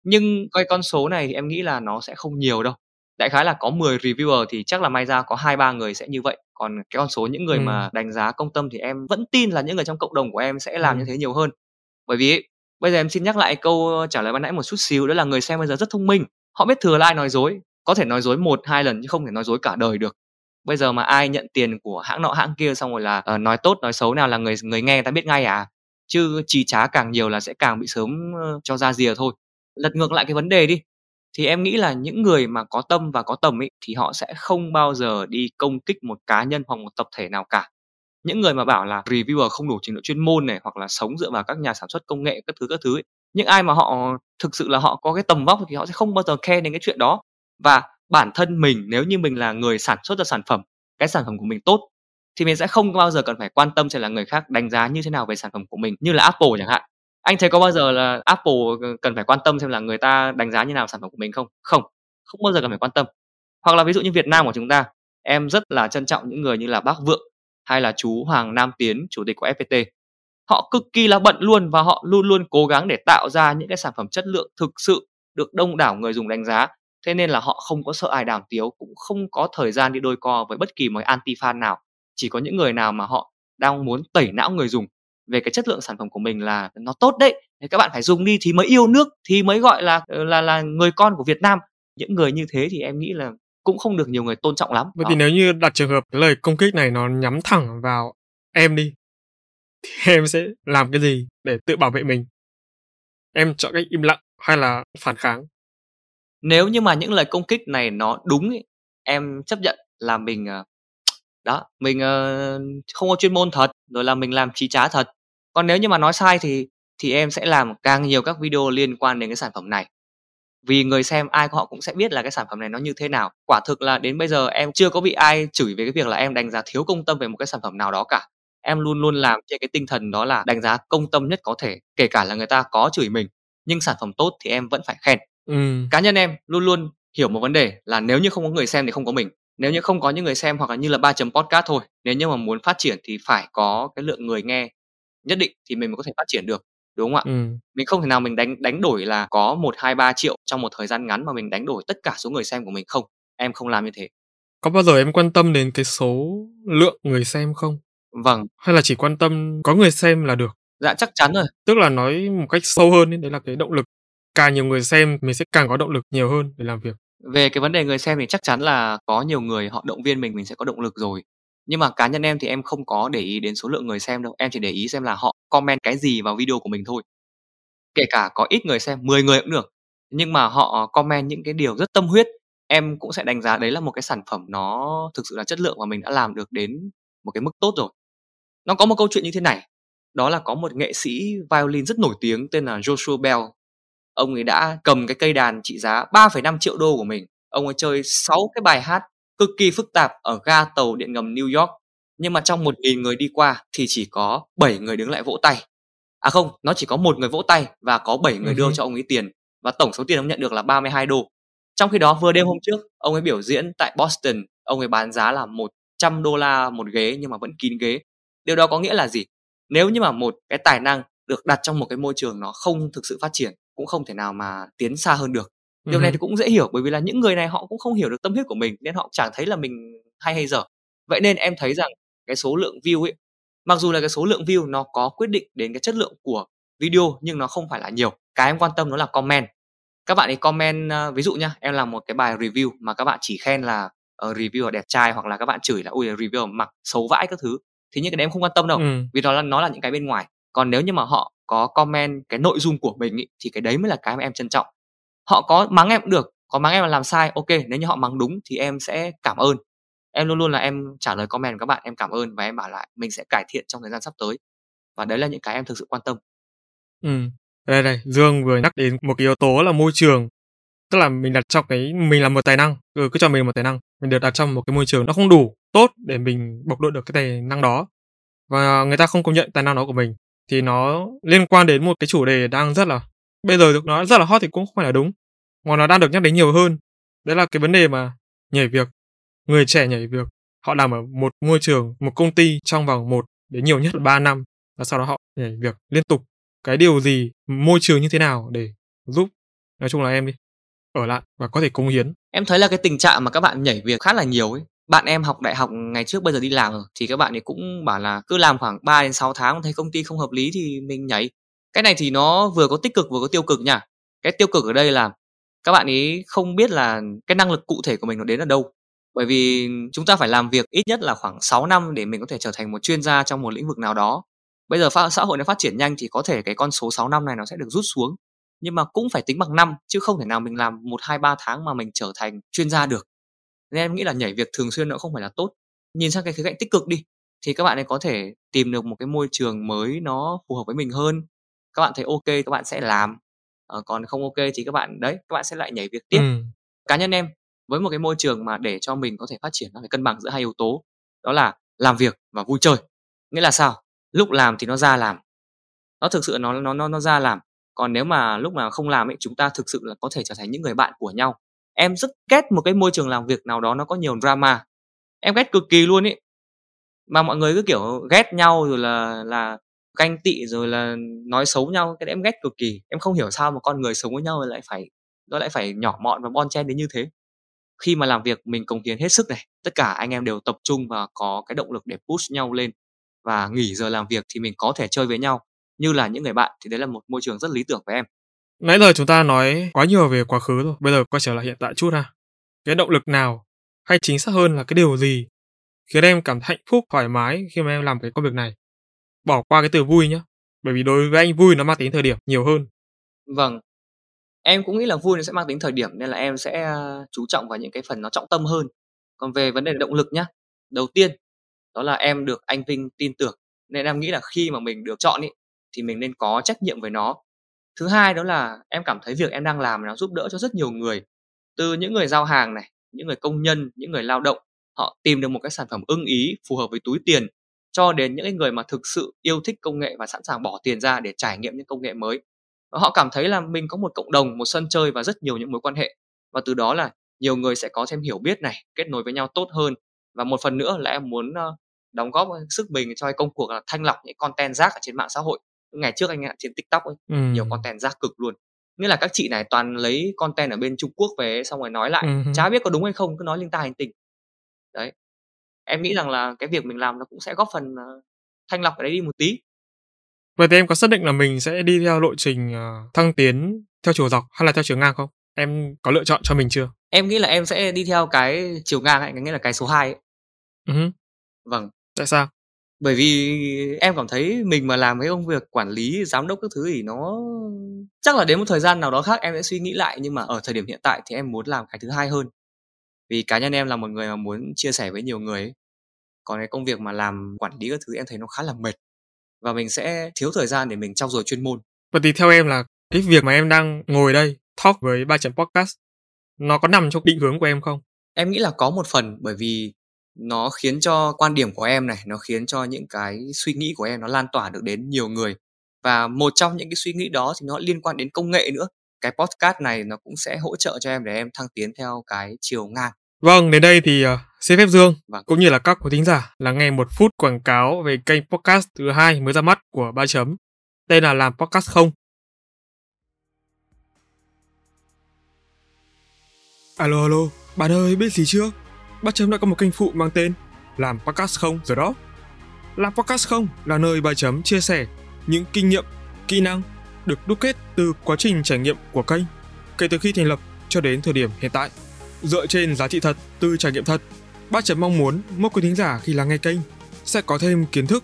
Nhưng cái con số này thì em nghĩ là nó sẽ không nhiều đâu. Đại khái là có 10 reviewer thì chắc là may ra có 2 3 người sẽ như vậy. Còn cái con số những người Ừ. mà đánh giá công tâm thì em vẫn tin là những người trong cộng đồng của em sẽ làm như thế nhiều hơn. Bởi vì ấy, bây giờ em xin nhắc lại câu trả lời ban nãy một chút xíu đó là người xem bây giờ rất thông minh. Họ biết thừa là ai nói dối, có thể nói dối một hai lần chứ không thể nói dối cả đời được. Bây giờ mà ai nhận tiền của hãng nọ hãng kia xong rồi là ờ, nói tốt nói xấu nào là người người nghe người ta biết ngay à. Chứ trì trá càng nhiều là sẽ càng bị sớm cho ra rìa thôi. Lật ngược lại cái vấn đề đi thì em nghĩ là những người mà có tâm và có tầm ấy thì họ sẽ không bao giờ đi công kích một cá nhân hoặc một tập thể nào cả. Những người mà bảo là reviewer không đủ trình độ chuyên môn này hoặc là sống dựa vào các nhà sản xuất công nghệ các thứ các thứ ấy. Những ai mà họ thực sự là họ có cái tầm vóc thì họ sẽ không bao giờ khen đến cái chuyện đó. Và bản thân mình nếu như mình là người sản xuất ra sản phẩm, cái sản phẩm của mình tốt thì mình sẽ không bao giờ cần phải quan tâm xem là người khác đánh giá như thế nào về sản phẩm của mình, như là Apple chẳng hạn. Anh thấy có bao giờ là Apple ờ, cần phải quan tâm xem là người ta đánh giá như nào sản phẩm của mình không? Không không bao giờ cần phải quan tâm. Hoặc là ví dụ như Việt Nam của chúng ta, em rất là trân trọng những người như là bác Vượng hay là chú Hoàng Nam Tiến, chủ tịch của FPT họ cực kỳ là bận luôn và họ luôn luôn cố gắng để tạo ra những cái sản phẩm chất lượng thực sự được đông đảo người dùng đánh giá. Thế nên là họ không có sợ ai đàm tiếu, cũng không có thời gian đi đôi co với bất kỳ một anti fan nào chỉ có những người nào mà họ đang muốn tẩy não người dùng về cái chất lượng sản phẩm của mình là nó tốt đấy thì các bạn phải dùng đi thì mới yêu nước thì mới gọi là là là người con của Việt Nam những người như thế thì em nghĩ là cũng không được nhiều người tôn trọng lắm vậy Đó. thì nếu như đặt trường hợp cái lời công kích này nó nhắm thẳng vào em đi thì em sẽ làm cái gì để tự bảo vệ mình? Em chọn cách im lặng hay là phản kháng? Nếu như mà những lời công kích này nó đúng ấy, em chấp nhận là mình, ờ, đó, mình, ờ, không có chuyên môn thật, rồi là mình làm trí trá thật. Còn nếu như mà nói sai thì thì em sẽ làm càng nhiều các video liên quan đến cái sản phẩm này. Vì người xem ai họ cũng sẽ biết là cái sản phẩm này nó như thế nào. Quả thực là đến bây giờ em chưa có bị ai chửi về cái việc là em đánh giá thiếu công tâm về một cái sản phẩm nào đó cả. Em luôn luôn làm trên cái tinh thần đó là đánh giá công tâm nhất có thể, kể cả là người ta có chửi mình, nhưng sản phẩm tốt thì em vẫn phải khen. Ừm. Cá nhân em luôn luôn hiểu một vấn đề là nếu như không có người xem thì không có mình. Nếu như không có những người xem hoặc là như là ba chấm podcast thôi, nếu như mà muốn phát triển thì phải có cái lượng người nghe nhất định thì mình mới có thể phát triển được, đúng không ạ? Ừm. Mình không thể nào mình đánh đánh đổi là có 1, 2, 3 triệu trong một thời gian ngắn mà mình đánh đổi tất cả số người xem của mình, không, em không làm như thế. Có bao giờ em quan tâm đến cái số lượng người xem không? Vâng. Hay là chỉ quan tâm có người xem là được? Dạ, chắc chắn rồi. Tức là nói một cách sâu hơn ấy, đấy là cái động lực. Càng nhiều người xem mình sẽ càng có động lực nhiều hơn để làm việc. Về cái vấn đề người xem thì chắc chắn là có nhiều người họ động viên mình, mình sẽ có động lực rồi. Nhưng mà cá nhân em thì em không có để ý đến số lượng người xem đâu, em chỉ để ý xem là họ comment cái gì vào video của mình thôi. Kể cả có ít người xem, 10 người cũng được, nhưng mà họ comment những cái điều rất tâm huyết, em cũng sẽ đánh giá đấy là một cái sản phẩm nó thực sự là chất lượng và mình đã làm được đến một cái mức tốt rồi. Nó có một câu chuyện như thế này, đó là có một nghệ sĩ violin rất nổi tiếng tên là Joshua Bell. Ông ấy đã cầm cái cây đàn trị giá 3,5 triệu đô của mình, ông ấy chơi 6 cái bài hát cực kỳ phức tạp ở ga tàu điện ngầm New York. Nhưng mà trong 1.000 người đi qua thì chỉ có 7 người đứng lại vỗ tay. À không, nó chỉ có một người vỗ tay và có 7 người đưa hứm. cho ông ấy tiền và tổng số tiền ông nhận được là 32 đô. Trong khi đó vừa đêm hôm trước, ông ấy biểu diễn tại Boston, ông ấy bán giá là 100 đô la một ghế nhưng mà vẫn kín ghế. Điều đó có nghĩa là gì? Nếu như mà một cái tài năng được đặt trong một cái môi trường nó không thực sự phát triển, cũng không thể nào mà tiến xa hơn được. Điều này thì cũng dễ hiểu bởi vì là những người này họ cũng không hiểu được tâm huyết của mình nên họ chẳng thấy là mình hay hay dở. Vậy nên em thấy rằng cái số lượng view ấy, mặc dù là cái số lượng view nó có quyết định đến cái chất lượng của video nhưng nó không phải là nhiều. Cái em quan tâm đó là comment. Các bạn ấy comment, a, ví dụ nhá, em làm một cái bài review mà các bạn chỉ khen là, ờ, review đẹp trai hoặc là các bạn chửi là "Ôi, review mặc xấu vãi" các thứ, thì những cái đấy em không quan tâm đâu, Ừm. vì nó là nó là những cái bên ngoài. Còn nếu như mà họ có comment cái nội dung của mình ý, thì cái đấy mới là cái mà em trân trọng. Họ có mắng em cũng được, có mắng em là làm sai, ok. nếu như họ mắng đúng thì em sẽ cảm ơn. Em luôn luôn là em trả lời comment của các bạn, em cảm ơn và em bảo lại mình sẽ cải thiện trong thời gian sắp tới. Và đấy là những cái em thực sự quan tâm. ừ Đây, đây, Dương vừa nhắc đến một cái yếu tố là môi trường. Tức là mình đặt trong cái mình là một tài năng, ừ, cứ cho mình là một tài năng, mình được đặt trong một cái môi trường nó không đủ tốt để mình bộc lộ được cái tài năng đó. Và người ta không công nhận tài năng đó của mình thì nó liên quan đến một cái chủ đề đang rất là bây giờ được nói rất là hot thì cũng không phải là đúng, mà nó đang được nhắc đến nhiều hơn. Đấy là cái vấn đề mà nhảy việc. Người trẻ nhảy việc, họ làm ở một môi trường, một công ty trong vòng một đến nhiều nhất là ba năm và sau đó họ nhảy việc liên tục. Cái điều gì, môi trường như thế nào để giúp nói chung là em đi, ở lại và có thể cống hiến? Em thấy là cái tình trạng mà các bạn nhảy việc khá là nhiều ấy. Bạn em học đại học ngày trước bây giờ đi làm rồi thì các bạn ấy cũng bảo là cứ làm khoảng 3 đến 6 tháng thấy công ty không hợp lý thì mình nhảy. Cái này thì nó vừa có tích cực vừa có tiêu cực nha. Cái tiêu cực ở đây là các bạn ấy không biết là cái năng lực cụ thể của mình nó đến ở đâu. Bởi vì chúng ta phải làm việc ít nhất là khoảng 6 năm để mình có thể trở thành một chuyên gia trong một lĩnh vực nào đó. Bây giờ xã hội nó phát triển nhanh thì có thể cái con số 6 năm này nó sẽ được rút xuống. Nhưng mà cũng phải tính bằng năm chứ không thể nào mình làm 1, 2, 3 tháng mà mình trở thành chuyên gia được. Nên em nghĩ là nhảy việc thường xuyên nó không phải là tốt. Nhìn sang cái khía cạnh tích cực đi, thì các bạn ấy có thể tìm được một cái môi trường mới nó phù hợp với mình hơn. Các bạn thấy kê các bạn sẽ làm, ờ, còn không kê thì các bạn đấy, các bạn sẽ lại nhảy việc tiếp. Ừm. Cá nhân em, với một cái môi trường mà để cho mình có thể phát triển nó phải cân bằng giữa hai yếu tố, đó là làm việc và vui chơi. Nghĩa là sao? Lúc làm thì nó ra làm. Nó thực sự nó nó nó nó ra làm. Còn nếu mà lúc mà không làm ấy, chúng ta thực sự là có thể trở thành những người bạn của nhau. Em rất ghét một cái môi trường làm việc nào đó nó có nhiều drama. Em ghét cực kỳ luôn ấy. Mà mọi người cứ, kiểu, ghét nhau rồi là là ganh tị rồi là nói xấu nhau, cái đấy em ghét cực kỳ. Em không hiểu sao mà con người sống với nhau lại phải nó lại phải nhỏ mọn và bon chen đến như thế. Khi mà làm việc mình cống hiến hết sức này, tất cả anh em đều tập trung và có cái động lực để push nhau lên. Và nghỉ giờ làm việc thì mình có thể chơi với nhau như là những người bạn, thì đấy là một môi trường rất lý tưởng với em. Nãy giờ chúng ta nói quá nhiều về quá khứ rồi, bây giờ quay trở lại hiện tại chút ha. Cái động lực nào, hay chính xác hơn là cái điều gì khiến em cảm thấy hạnh phúc, thoải mái khi mà em làm cái công việc này? bỏ qua cái từ vui nhá. Bởi vì đối với anh vui nó mang tính thời điểm nhiều hơn. Vâng. Em cũng nghĩ là vui nó sẽ mang tính thời điểm nên là em sẽ, à, chú trọng vào những cái phần nó trọng tâm hơn. Còn về vấn đề động lực nhá, đầu tiên đó là em được anh Vinh tin tưởng, nên em nghĩ là khi mà mình được chọn ý, thì mình nên có trách nhiệm với nó. Thứ hai đó là em cảm thấy việc em đang làm nó giúp đỡ cho rất nhiều người, từ những người giao hàng này, những người công nhân, những người lao động, họ tìm được một cái sản phẩm ưng ý, phù hợp với túi tiền, cho đến những cái người mà thực sự yêu thích công nghệ và sẵn sàng bỏ tiền ra để trải nghiệm những công nghệ mới. Và họ cảm thấy là mình có một cộng đồng, một sân chơi và rất nhiều những mối quan hệ. Và từ đó là nhiều người sẽ có thêm hiểu biết này, kết nối với nhau tốt hơn. Và một phần nữa là em muốn, ờ, đóng góp, sức mình cho cái công cuộc là thanh lọc những content rác ở trên mạng xã hội. Ngày trước anh ạ, trên TikTok ấy, nhiều Ừm. content rác cực luôn. Nghĩa là các chị này toàn lấy content ở bên Trung Quốc về xong rồi nói lại, hứm. chả biết có đúng hay không, cứ nói linh ta linh tinh. Đấy. Em nghĩ rằng là cái việc mình làm nó cũng sẽ góp phần, ờ, thanh lọc cái đấy đi một tí. Vậy thì em có xác định là mình sẽ đi theo lộ trình, ờ, thăng tiến theo chiều dọc hay là theo chiều ngang không? Em có lựa chọn cho mình chưa? Em nghĩ là em sẽ đi theo cái chiều ngang ấy, nghĩa là cái số 2 ấy. Hứm. Vâng. Tại sao? Bởi vì em cảm thấy mình mà làm cái công việc quản lý, giám đốc các thứ thì nó chắc là đến một thời gian nào đó khác em sẽ suy nghĩ lại, nhưng mà ở thời điểm hiện tại thì em muốn làm cái thứ hai hơn. Vì cá nhân em là một người mà muốn chia sẻ với nhiều người ấy. Còn cái công việc mà làm quản lý các thứ em thấy nó khá là mệt. Và mình sẽ thiếu thời gian để mình trau dồi chuyên môn. Vậy thì theo em là cái việc mà em đang ngồi đây talk với Ba Chấm Podcast nó có nằm trong định hướng của em không? Em nghĩ là có một phần, bởi vì nó khiến cho quan điểm của em này, nó khiến cho những cái suy nghĩ của em nó lan tỏa được đến nhiều người. Và một trong những cái suy nghĩ đó thì nó liên quan đến công nghệ nữa. Cái podcast này nó cũng sẽ hỗ trợ cho em để em thăng tiến theo cái chiều ngang. Vâng, đến đây thì, ờ, xin phép Dương Vâng. cũng như là các quý thính giả lắng nghe một phút quảng cáo về kênh podcast thứ hai mới ra mắt của Ba Chấm. Tên là Làm Podcast Không. Alo, alo, bạn ơi, biết gì chưa? Bà Chấm đã có một kênh phụ mang tên Làm Podcast Không rồi đó. Làm Podcast Không là nơi bà Chấm chia sẻ những kinh nghiệm, kỹ năng được đúc kết từ quá trình trải nghiệm của kênh kể từ khi thành lập cho đến thời điểm hiện tại. Dựa trên giá trị thật từ trải nghiệm thật, Ba Chấm mong muốn mỗi quý thính giả khi lắng nghe kênh sẽ có thêm kiến thức,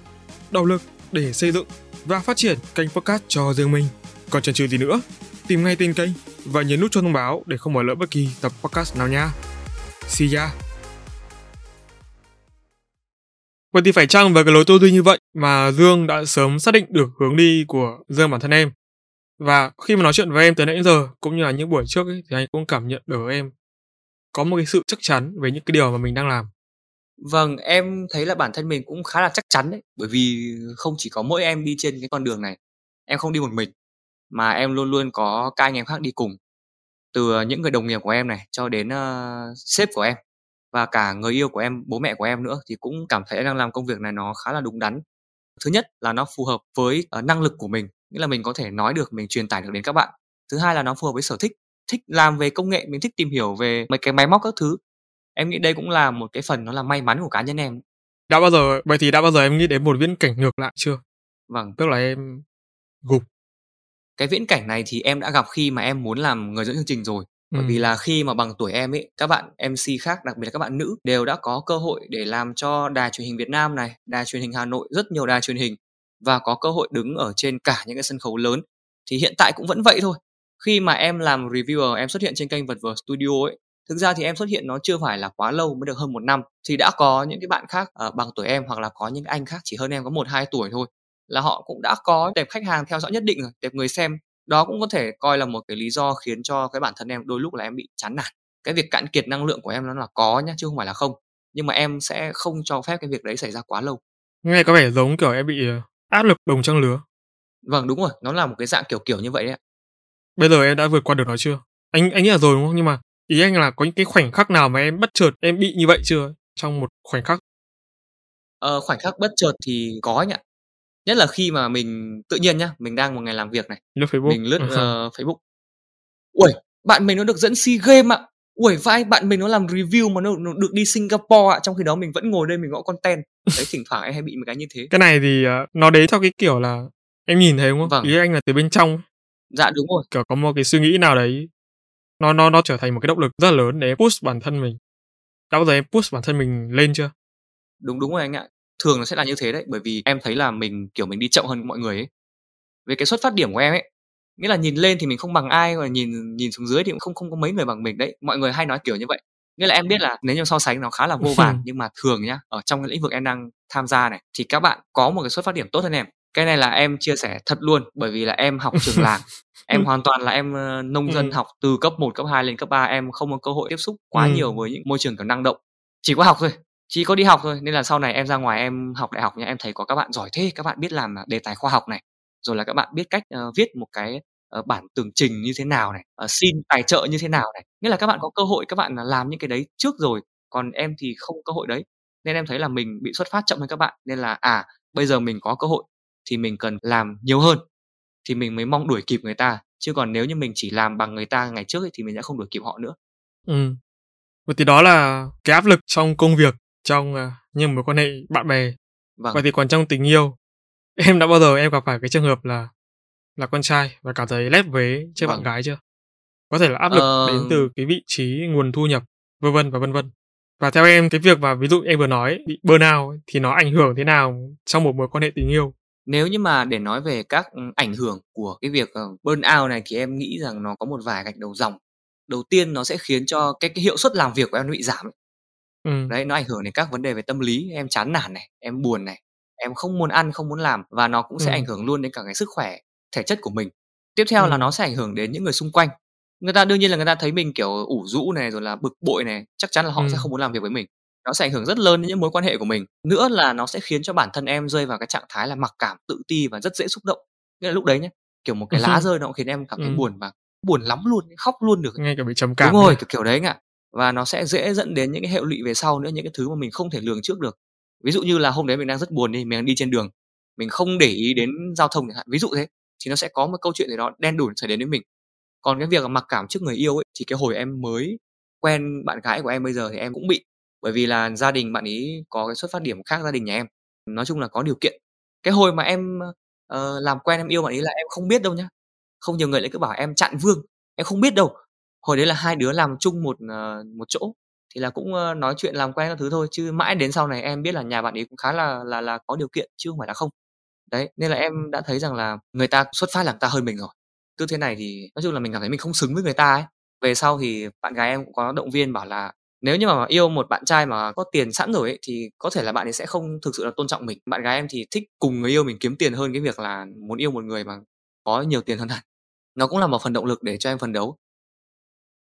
động lực để xây dựng và phát triển kênh podcast cho riêng mình. Còn chần chừ gì nữa, tìm ngay tên kênh và nhấn nút cho thông báo để không bỏ lỡ bất kỳ tập podcast nào nha. See ya! Vậy thì phải chăng với cái lối tư duy như vậy mà Dương đã sớm xác định được hướng đi của riêng bản thân em? Và khi mà nói chuyện với em từ nãy đến giờ cũng như là những buổi trước ấy, thì anh cũng cảm nhận được em có một cái sự chắc chắn về những cái điều mà mình đang làm. Vâng, em thấy là bản thân mình cũng khá là chắc chắn đấy. Bởi vì không chỉ có mỗi em đi trên cái con đường này. Em không đi một mình. Mà em luôn luôn có các anh em khác đi cùng. Từ những người đồng nghiệp của em này cho đến uh, sếp của em và cả người yêu của em, bố mẹ của em nữa thì cũng cảm thấy đang làm công việc này nó khá là đúng đắn. Thứ nhất là nó phù hợp với uh, năng lực của mình, nghĩa là mình có thể nói được, mình truyền tải được đến các bạn. Thứ hai là nó phù hợp với sở thích, thích làm về công nghệ, mình thích tìm hiểu về mấy cái máy móc các thứ. Em nghĩ đây cũng là một cái phần nó là may mắn của cá nhân em. Đã bao giờ vậy thì đã bao giờ em nghĩ đến một viễn cảnh ngược lại chưa? Vâng. Tức là em gục. Cái viễn cảnh này thì em đã gặp khi mà em muốn làm người dẫn chương trình rồi. Bởi vì là khi mà bằng tuổi em ấy, các bạn MC khác, đặc biệt là các bạn nữ đều đã có cơ hội để làm cho đài truyền hình Việt Nam này, đài truyền hình Hà Nội, rất nhiều đài truyền hình và có cơ hội đứng ở trên cả những cái sân khấu lớn. Thì hiện tại cũng vẫn vậy thôi. Khi mà em làm reviewer, em xuất hiện trên kênh Vật Vờ Studio ấy, thực ra thì em xuất hiện nó chưa phải là quá lâu mới được hơn một năm thì đã có những cái bạn khác ở bằng tuổi em hoặc là có những anh khác chỉ hơn em có một hai tuổi thôi là họ cũng đã có tệp khách hàng theo dõi nhất định rồi, tệp người xem đó cũng có thể coi là một cái lý do khiến cho cái bản thân em đôi lúc là em bị chán nản cái việc cạn kiệt năng lượng của em nó là có nhá chứ không phải là không nhưng mà em sẽ không cho phép cái việc đấy xảy ra quá lâu Nghe có vẻ giống kiểu em bị ờ, áp lực đồng trang lứa. vâng đúng rồi nó là một cái dạng kiểu kiểu như vậy đấy ạ Bây giờ em đã vượt qua được nó chưa? Anh anh nghĩ là rồi đúng không? Nhưng mà ý anh là có những cái khoảnh khắc nào mà em bất chợt em bị như vậy chưa? Trong một khoảnh khắc. Ờ, khoảnh khắc bất chợt thì có anh ạ. Nhất là khi mà mình tự nhiên nhá, mình đang một ngày làm việc này, Lướt Facebook. mình lướt ờ, Facebook. Uầy, bạn mình nó được dẫn SEA Games ạ. Uầy, vai bạn mình nó làm review mà nó, nó được đi Singapore ạ, trong khi đó mình vẫn ngồi đây mình gõ content. Đấy, thỉnh thoảng em hay bị một cái như thế. Cái này thì ờ, nó đấy theo cái kiểu là em nhìn thấy đúng không? Vâng. Ý anh là từ bên trong Dạ đúng rồi. kiểu có một cái suy nghĩ nào đấy nó nó nó trở thành một cái động lực rất là lớn để push bản thân mình. Đã bao giờ em push bản thân mình lên chưa? Đúng đúng rồi anh ạ. Thường nó sẽ là như thế đấy, bởi vì em thấy là mình, kiểu, mình đi chậm hơn mọi người ấy. Về cái xuất phát điểm của em ấy, nghĩa là nhìn lên thì mình không bằng ai, và nhìn nhìn xuống dưới thì cũng không không có mấy người bằng mình đấy. Mọi người hay nói kiểu như vậy. Nghĩa là em biết là nếu như so sánh nó khá là vô vàn, nhưng mà thường nhá, ở trong cái lĩnh vực em đang tham gia này, thì các bạn có một cái xuất phát điểm tốt hơn em. Cái này là em chia sẻ thật luôn, bởi vì là em học trường làng, em hoàn toàn là em, ơ, nông dân Ừm. học từ cấp 1, cấp 2 lên cấp 3, em không có cơ hội tiếp xúc quá Ừm. nhiều với những môi trường, kiểu, năng động. Chỉ có học thôi, chỉ có đi học thôi, nên là sau này em ra ngoài em học đại học nhá, em thấy có các bạn giỏi thế, các bạn biết làm, à, đề tài khoa học này, rồi là các bạn biết cách, ờ, viết một cái, ờ, bản tường trình như thế nào này, ờ, xin tài trợ như thế nào này. Nghĩa là các bạn có cơ hội các bạn, à, làm những cái đấy trước rồi, còn em thì không cơ hội đấy. Nên em thấy là mình bị xuất phát chậm hơn các bạn, nên là, à, bây giờ mình có cơ hội thì mình cần làm nhiều hơn, thì mình mới mong đuổi kịp người ta, chứ còn nếu như mình chỉ làm bằng người ta ngày trước ấy thì mình sẽ không đuổi kịp họ nữa. Ừm. Vậy thì đó là cái áp lực trong công việc, trong, à, những mối quan hệ bạn bè. Vâng. Vậy thì còn trong tình yêu, em đã bao giờ em gặp phải cái trường hợp là là con trai và cảm thấy lép vế trước bạn Vâng. gái chưa? Có thể là áp lực Ờ đến từ cái vị trí nguồn thu nhập, vân vân và vân vân. Và theo em cái việc mà ví dụ em vừa nói bị burnout ấy, thì nó ảnh hưởng thế nào trong một mối quan hệ tình yêu? Nếu như mà để nói về các, ừm, ảnh hưởng của cái việc, ờ, burnout này thì em nghĩ rằng nó có một vài gạch đầu dòng. Đầu tiên nó sẽ khiến cho cái cái hiệu suất làm việc của em nó bị giảm. Ừm. Đấy, nó ảnh hưởng đến các vấn đề về tâm lý, em chán nản này, em buồn này, em không muốn ăn, không muốn làm và nó cũng sẽ ảnh Ừm. hưởng luôn đến cả cái sức khỏe thể chất của mình. Tiếp theo là Ừm. nó sẽ ảnh hưởng đến những người xung quanh. Người ta đương nhiên là người ta thấy mình, kiểu, ủ rũ này, rồi là bực bội này, chắc chắn là họ sẽ Ừm. không muốn làm việc với mình. Nó sẽ ảnh hưởng rất lớn đến những mối quan hệ của mình. Nữa là nó sẽ khiến cho bản thân em rơi vào cái trạng thái là mặc cảm, tự ti và rất dễ xúc động. Nghĩa là lúc đấy nhá, kiểu, một cái lá rơi nó cũng khiến em cảm thấy Ừm. buồn và buồn lắm luôn, khóc luôn được. Nghe kiểu bị trầm Đúng cảm rồi, nhỉ? kiểu, kiểu đấy anh ạ. Và nó sẽ dễ dẫn đến những cái hệ lụy về sau nữa, những cái thứ mà mình không thể lường trước được. Ví dụ như là hôm đấy mình đang rất buồn đi, mình đang đi trên đường, mình không để ý đến giao thông chẳng hạn, ví dụ thế, thì nó sẽ có một câu chuyện gì đó đen đủi xảy đến với mình. Còn cái việc mặc cảm trước người yêu ấy, thì cái hồi em mới quen bạn gái của em bây giờ thì em cũng bị. Bởi vì là gia đình bạn ấy có cái xuất phát điểm khác gia đình nhà em, nói chung là có điều kiện. Cái hồi mà em, uh, làm quen em yêu bạn ấy là em không biết đâu nhá. Không nhiều người lại cứ bảo em chặn vương, em không biết đâu. Hồi đấy là hai đứa làm chung một, ờ, một chỗ, thì là cũng, ờ, nói chuyện làm quen các thứ thôi, chứ mãi đến sau này em biết là nhà bạn ấy cũng khá là là là có điều kiện chứ không phải là không. Đấy, nên là em đã thấy rằng là người ta xuất phát là người ta hơn mình rồi. Cứ thế này thì nói chung là mình cảm thấy mình không xứng với người ta ấy. Về sau thì bạn gái em cũng có động viên bảo là nếu như mà yêu một bạn trai mà có tiền sẵn rồi ấy, thì có thể là bạn ấy sẽ không thực sự là tôn trọng mình. Bạn gái em thì thích cùng người yêu mình kiếm tiền hơn cái việc là muốn yêu một người mà có nhiều tiền hơn hẳn. Nó cũng là một phần động lực để cho em phấn đấu.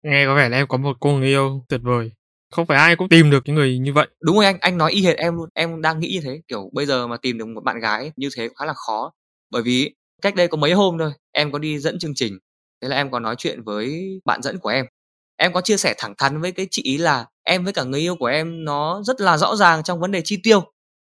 Nghe có vẻ là em có một cô người yêu tuyệt vời. Không phải ai cũng tìm được cái người như vậy. Đúng rồi anh, anh nói y hệt em luôn. Em đang nghĩ như thế, kiểu, bây giờ mà tìm được một bạn gái như thế khá là khó. Bởi vì cách đây có mấy hôm thôi, em có đi dẫn chương trình, thế là em có nói chuyện với bạn dẫn của em. Em có chia sẻ thẳng thắn với cái chị ý là em với cả người yêu của em nó rất là rõ ràng trong vấn đề chi tiêu.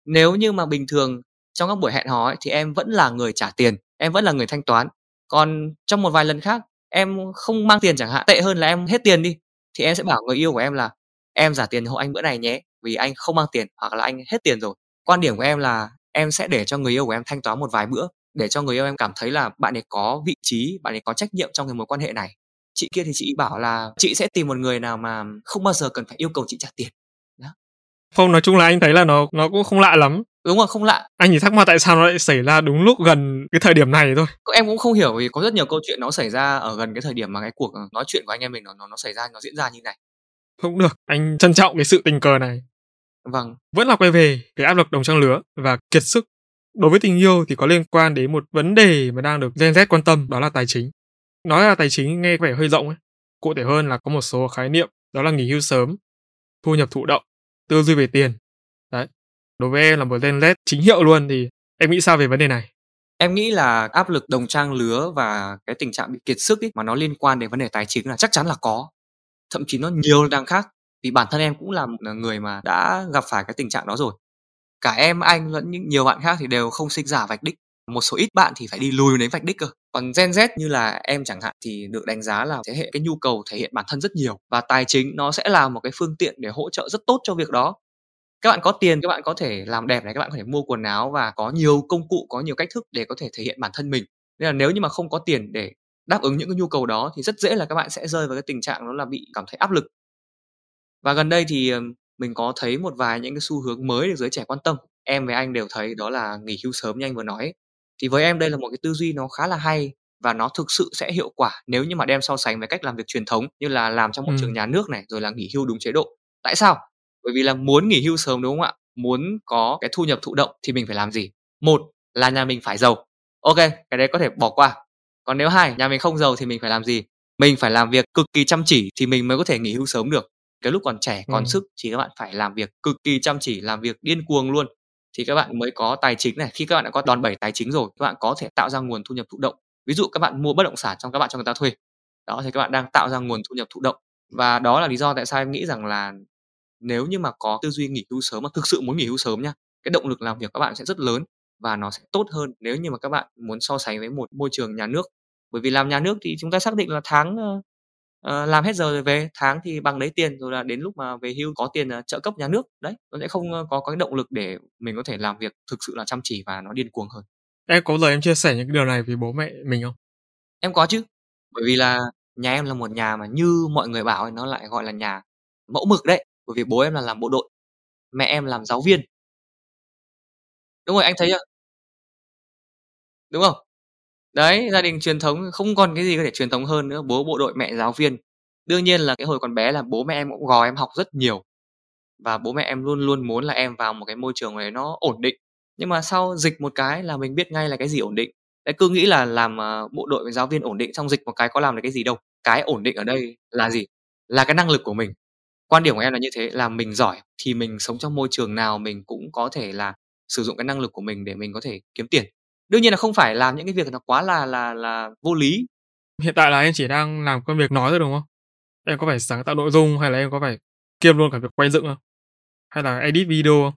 Nếu như mà bình thường trong các buổi hẹn hò ấy, thì em vẫn là người trả tiền, em vẫn là người thanh toán. Còn trong một vài lần khác, em không mang tiền chẳng hạn, tệ hơn là em hết tiền đi, thì em sẽ bảo người yêu của em là "Em trả tiền hộ anh bữa này nhé, vì anh không mang tiền hoặc là anh hết tiền rồi." Quan điểm của em là em sẽ để cho người yêu của em thanh toán một vài bữa, để cho người yêu em cảm thấy là bạn ấy có vị trí, bạn ấy có trách nhiệm trong cái mối quan hệ này. Chị kia thì chị ấy bảo là chị sẽ tìm một người nào mà không bao giờ cần phải yêu cầu chị trả tiền. Không, nói chung là anh thấy là nó nó cũng không lạ lắm. Đúng rồi, không lạ. Anh chỉ thắc mắc tại sao nó lại xảy ra đúng lúc gần cái thời điểm này thôi. Em cũng không hiểu vì có rất nhiều câu chuyện nó xảy ra ở gần cái thời điểm mà cái cuộc, nói chuyện của anh em mình nó nó nó xảy ra, nó diễn ra như này. Không được, anh trân trọng cái sự tình cờ này. Vâng. Vẫn là quay về cái áp lực đồng trang lứa và kiệt sức. Đối với tình yêu thì có liên quan đến một vấn đề mà đang được Gen Z quan tâm, đó là tài chính. Nói là tài chính nghe vẻ hơi rộng ấy. Cụ thể hơn là có một số khái niệm đó là nghỉ hưu sớm, thu nhập thụ động, tư duy về tiền. Đấy. Đối với em là một tên led chính hiệu luôn thì em nghĩ sao về vấn đề này? Em nghĩ là áp lực đồng trang lứa và cái tình trạng bị kiệt sức ý, mà nó liên quan đến vấn đề tài chính là chắc chắn là có. Thậm chí nó nhiều đang khác, vì bản thân em cũng là một người mà đã gặp phải cái tình trạng đó rồi. Cả em, anh lẫn những nhiều bạn khác thì đều không sinh giả vạch đích. Một số ít bạn thì phải đi lùi đến vạch đích cơ. Còn Gen Z như là em chẳng hạn thì được đánh giá là thế hệ cái nhu cầu thể hiện bản thân rất nhiều và tài chính nó sẽ là một cái phương tiện để hỗ trợ rất tốt cho việc đó. Các bạn có tiền, các bạn có thể làm đẹp này, các bạn có thể mua quần áo và có nhiều công cụ, có nhiều cách thức để có thể thể hiện bản thân mình. Nên là nếu như mà không có tiền để đáp ứng những cái nhu cầu đó thì rất dễ là các bạn sẽ rơi vào cái tình trạng đó là bị cảm thấy áp lực. Và gần đây thì, mình có thấy một vài những cái xu hướng mới được giới trẻ quan tâm. em với anh đều thấy đó là nghỉ hưu sớm như anh vừa nói. Thì với em đây là một cái tư duy nó khá là hay và nó thực sự sẽ hiệu quả nếu như mà đem so sánh với cách làm việc truyền thống như là làm trong môi trường Ừm. nhà nước này, rồi là nghỉ hưu đúng chế độ. Tại sao? Bởi vì là muốn nghỉ hưu sớm, đúng không ạ? Muốn có cái thu nhập thụ động thì mình phải làm gì? Một là nhà mình phải giàu. Ô kê, cái đấy có thể bỏ qua. Còn nếu hai, nhà mình không giàu thì mình phải làm gì? Mình phải làm việc cực kỳ chăm chỉ thì mình mới có thể nghỉ hưu sớm được. Cái lúc còn trẻ, còn Ừm. sức thì các bạn phải làm việc cực kỳ chăm chỉ, làm việc điên cuồng luôn thì các bạn mới có tài chính này. Khi các bạn đã có đòn bẩy tài chính rồi, các bạn có thể tạo ra nguồn thu nhập thụ động. Ví dụ các bạn mua bất động sản trong các bạn cho người ta thuê. Đó, thì các bạn đang tạo ra nguồn thu nhập thụ động. Và đó là lý do tại sao em nghĩ rằng là nếu như mà có tư duy nghỉ hưu sớm mà thực sự muốn nghỉ hưu sớm nhá, cái động lực làm việc các bạn sẽ rất lớn và nó sẽ tốt hơn nếu như mà các bạn muốn so sánh với một môi trường nhà nước. Bởi vì làm nhà nước thì chúng ta xác định là tháng, ờ, ờ, làm hết giờ rồi về, tháng thì bằng đấy tiền, rồi là đến lúc mà về hưu có tiền, ờ, trợ cấp nhà nước. Đấy, nó sẽ không, ơ, có cái động lực để mình có thể làm việc thực sự là chăm chỉ và nó điên cuồng hơn. Em có bao giờ em chia sẻ những cái điều này với bố mẹ mình không? Em có chứ. Bởi vì là nhà em là một nhà mà như mọi người bảo ấy, nó lại gọi là nhà mẫu mực đấy. Bởi vì bố em là làm bộ đội, mẹ em làm giáo viên. Đúng rồi, anh thấy chưa? Đúng không? Đấy, gia đình truyền thống không còn cái gì có thể truyền thống hơn nữa, bố bộ đội, mẹ giáo viên. Đương nhiên là cái hồi còn bé là bố mẹ em cũng gò em học rất nhiều. Và bố mẹ em luôn luôn muốn là em vào một cái môi trường này nó ổn định. Nhưng mà sau dịch một cái là mình biết ngay là cái gì ổn định. Đấy, cứ nghĩ là làm, ờ, bộ đội với giáo viên ổn định, xong dịch một cái có làm được cái gì đâu. Cái ổn định ở đây là gì? Là cái năng lực của mình. Quan điểm của em là như thế, là mình giỏi thì mình sống trong môi trường nào mình cũng có thể là sử dụng cái năng lực của mình để mình có thể kiếm tiền. Đương nhiên là không phải làm những cái việc nó quá là là là vô lý. Hiện tại là em chỉ đang làm công việc nói thôi, đúng không? Em có phải sáng tạo nội dung hay là em có phải kiêm luôn cả việc quay dựng không? Hay là edit video không?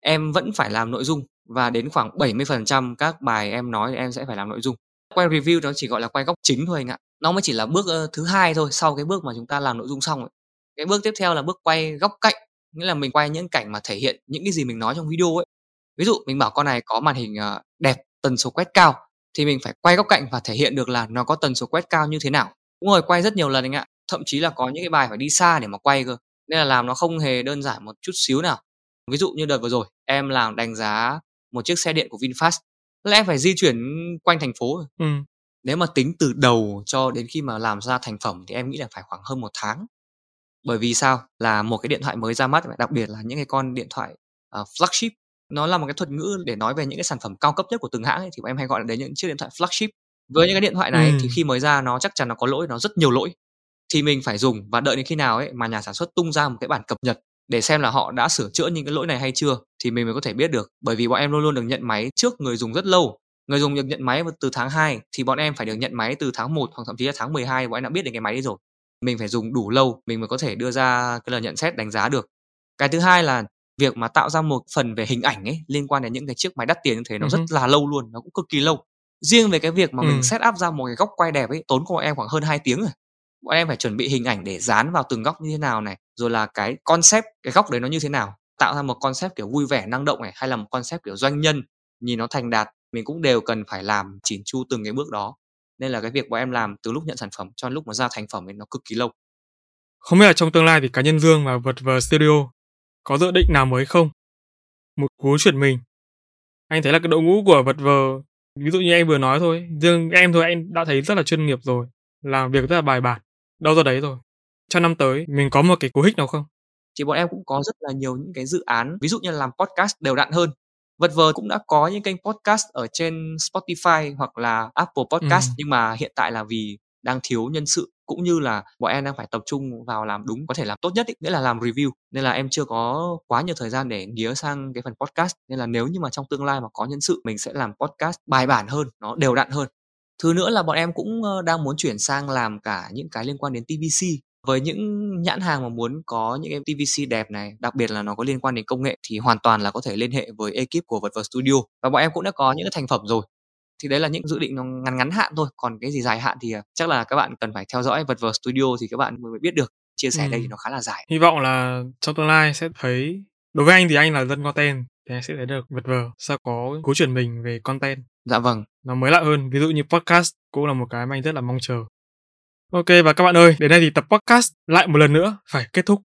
Em vẫn phải làm nội dung và đến khoảng 70% các bài em nói thì em sẽ phải làm nội dung. Quay review nó chỉ gọi là quay góc chính thôi anh ạ. Nó mới chỉ là bước, thứ hai thôi, sau cái bước mà chúng ta làm nội dung xong ấy. Cái bước tiếp theo là bước quay góc cạnh, nghĩa là mình quay những cảnh mà thể hiện những cái gì mình nói trong video ấy. Ví dụ mình bảo con này có màn hình, ờ, đẹp, tần số quét cao thì mình phải quay góc cạnh và thể hiện được là nó có tần số quét cao như thế nào. Đúng rồi, quay rất nhiều lần anh ạ. Thậm chí là có những cái bài phải đi xa để mà quay cơ, nên là làm nó không hề đơn giản một chút xíu nào. Ví dụ như đợt vừa rồi, em làm đánh giá một chiếc xe điện của VinFast, là em phải di chuyển quanh thành phố. Ừm. Nếu mà tính từ đầu cho đến khi mà làm ra thành phẩm thì em nghĩ là phải khoảng hơn 1 tháng. Bởi vì sao? Là một cái điện thoại mới ra mắt, đặc biệt là những cái con điện thoại, ờ, flagship. Nó là một cái thuật ngữ để nói về những cái sản phẩm cao cấp nhất của từng hãng ấy, thì bọn em hay gọi là đấy những chiếc điện thoại flagship. Với những cái điện thoại này thì Ừm. khi mới ra nó chắc chắn nó có lỗi, nó rất nhiều lỗi. Thì mình phải dùng và đợi đến khi nào ấy mà nhà sản xuất tung ra một cái bản cập nhật để xem là họ đã sửa chữa những cái lỗi này hay chưa, thì mình mới có thể biết được. Bởi vì bọn em luôn luôn được nhận máy trước người dùng rất lâu. Người dùng được nhận máy từ tháng 2 thì bọn em phải được nhận máy từ tháng 1 hoặc thậm chí là tháng 12 bọn em đã biết đến cái máy đấy rồi. Mình phải dùng đủ lâu mình mới có thể đưa ra cái lời nhận xét đánh giá được. Cái thứ hai là việc mà tạo ra một phần về hình ảnh ấy, liên quan đến những cái chiếc máy đắt tiền như thế nó Ừm rất là lâu luôn, nó cũng cực kỳ lâu. Riêng về cái việc mà mình Ừm. set up ra một cái góc quay đẹp ấy, tốn của bọn em khoảng hơn 2 tiếng rồi. Bọn em phải chuẩn bị hình ảnh để dán vào từng góc như thế nào này, rồi là cái concept, cái góc đấy nó như thế nào, tạo ra một concept kiểu vui vẻ, năng động này, hay là một concept kiểu doanh nhân, nhìn nó thành đạt, mình cũng đều cần phải làm chỉn chu từng cái bước đó. Nên là cái việc bọn em làm từ lúc nhận sản phẩm cho đến lúc mà ra thành phẩm ấy nó cực kỳ lâu. Không biết là trong tương lai thì cá nhân Dương và Vật Vờ Studio có dự định nào mới không? Một cú chuyển mình. Anh thấy là cái đội ngũ của Vật Vờ, ví dụ như em vừa nói thôi, riêng em thôi anh đã thấy rất là chuyên nghiệp rồi, làm việc rất là bài bản, đâu ra đấy rồi. Trong năm tới mình có một cái cú hích nào không? Thì bọn em cũng có rất là nhiều những cái dự án, ví dụ như là làm podcast đều đặn hơn. Vật Vờ cũng đã có những kênh podcast ở trên Spotify hoặc là Apple Podcast, Ừm. nhưng mà hiện tại là vì đang thiếu nhân sự, cũng như là bọn em đang phải tập trung vào làm đúng, có thể làm tốt nhất ý, nghĩa là làm review, nên là em chưa có quá nhiều thời gian để nghía sang cái phần podcast. Nên là nếu như mà trong tương lai mà có nhân sự, mình sẽ làm podcast bài bản hơn, nó đều đặn hơn. Thứ nữa là bọn em cũng, đang muốn chuyển sang làm cả những cái liên quan đến TVC. Với những nhãn hàng mà muốn có những em TVC đẹp này, đặc biệt là nó có liên quan đến công nghệ thì hoàn toàn là có thể liên hệ với ekip của Vật Vật Studio. Và bọn em cũng đã có những cái thành phẩm rồi. Thì đấy là những dự định nó ngắn ngắn hạn thôi, còn cái gì dài hạn thì, à, chắc là các bạn cần phải theo dõi Vật Vờ Studio thì các bạn mới biết được. Chia sẻ đây thì nó khá là dài. Hy vọng là trong tương lai sẽ thấy đối với anh thì anh là dân content, thì anh sẽ thấy được Vật Vờ sẽ có cú chuyển mình về content. Dạ vâng. Nó mới lạ hơn, ví dụ như podcast cũng là một cái mà anh rất là mong chờ. OK và các bạn ơi, đến đây thì tập podcast lại một lần nữa phải kết thúc.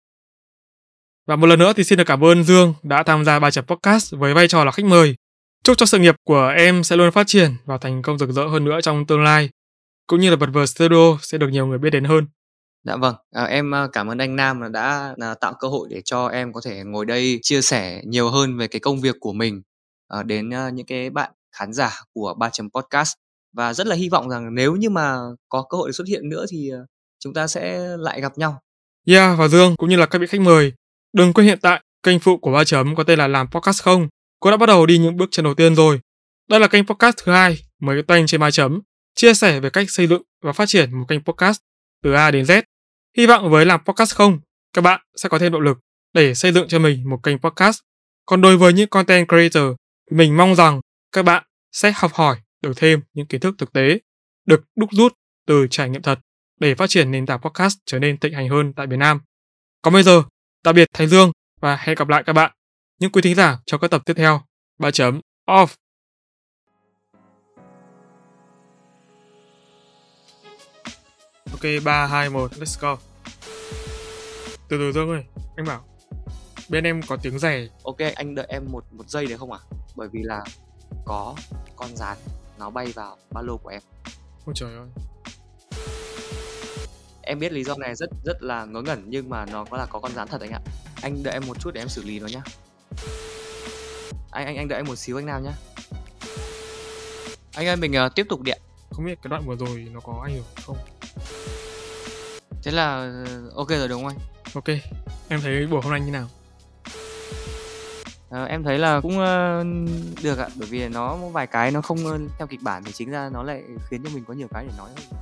Và một lần nữa thì xin được cảm ơn Dương đã tham gia bài chấm podcast với vai trò là khách mời. Chúc cho sự nghiệp của em sẽ luôn phát triển và thành công rực rỡ hơn nữa trong tương lai, cũng như là vật vờ studio sẽ được nhiều người biết đến hơn. Dạ vâng, à, em à, cảm ơn anh Nam đã à, tạo cơ hội để cho em có thể ngồi đây chia sẻ nhiều hơn về cái công việc của mình à, đến à, những cái bạn khán giả của ba chấm podcast và rất là hy vọng rằng nếu như mà có cơ hội xuất hiện nữa thì à, chúng ta sẽ lại gặp nhau. Yeah và Dương cũng như là các vị khách mời, đừng quên hiện tại kênh phụ của ba chấm có tên là làm podcast không cô đã bắt đầu đi những bước chân đầu tiên rồi. Đây là kênh podcast thứ hai mới toanh trên Mai chấm, chia sẻ về cách xây dựng và phát triển một kênh podcast từ A đến Z. Hy vọng với làm podcast không, các bạn sẽ có thêm động lực để xây dựng cho mình một kênh podcast. Còn đối với những content creator, mình mong rằng các bạn sẽ học hỏi được thêm những kiến thức thực tế, được đúc rút từ trải nghiệm thật để phát triển nền tảng podcast trở nên thịnh hành hơn tại Việt Nam. Còn bây giờ, tạm biệt Thái Dương và hẹn gặp lại các bạn những quý thính giả trong các tập tiếp theo. 3 chấm off. Ok, 3, 2, 1, let's go. Từ từ Dương ơi, anh bảo bên em có tiếng rẻ. Ok, anh đợi em một một giây được không ạ? À? Bởi vì là có con rán nó bay vào ba lô của em. Ôi trời ơi. Em biết lý do này rất rất là ngớ ngẩn nhưng mà nó có là có con rán thật anh ạ. Anh đợi em một chút để em xử lý nó nhá anh anh anh đợi em một xíu anh Nam nhá. Anh ơi mình uh, tiếp tục điện. Không biết cái đoạn vừa rồi nó có ảnh hưởng không? Thế là ờ, ok rồi đúng không anh? Ok em thấy buổi hôm nay như nào? À, em thấy là cũng uh, được ạ bởi vì nó vài cái nó không uh, theo kịch bản thì chính ra nó lại khiến cho mình có nhiều cái để nói hơn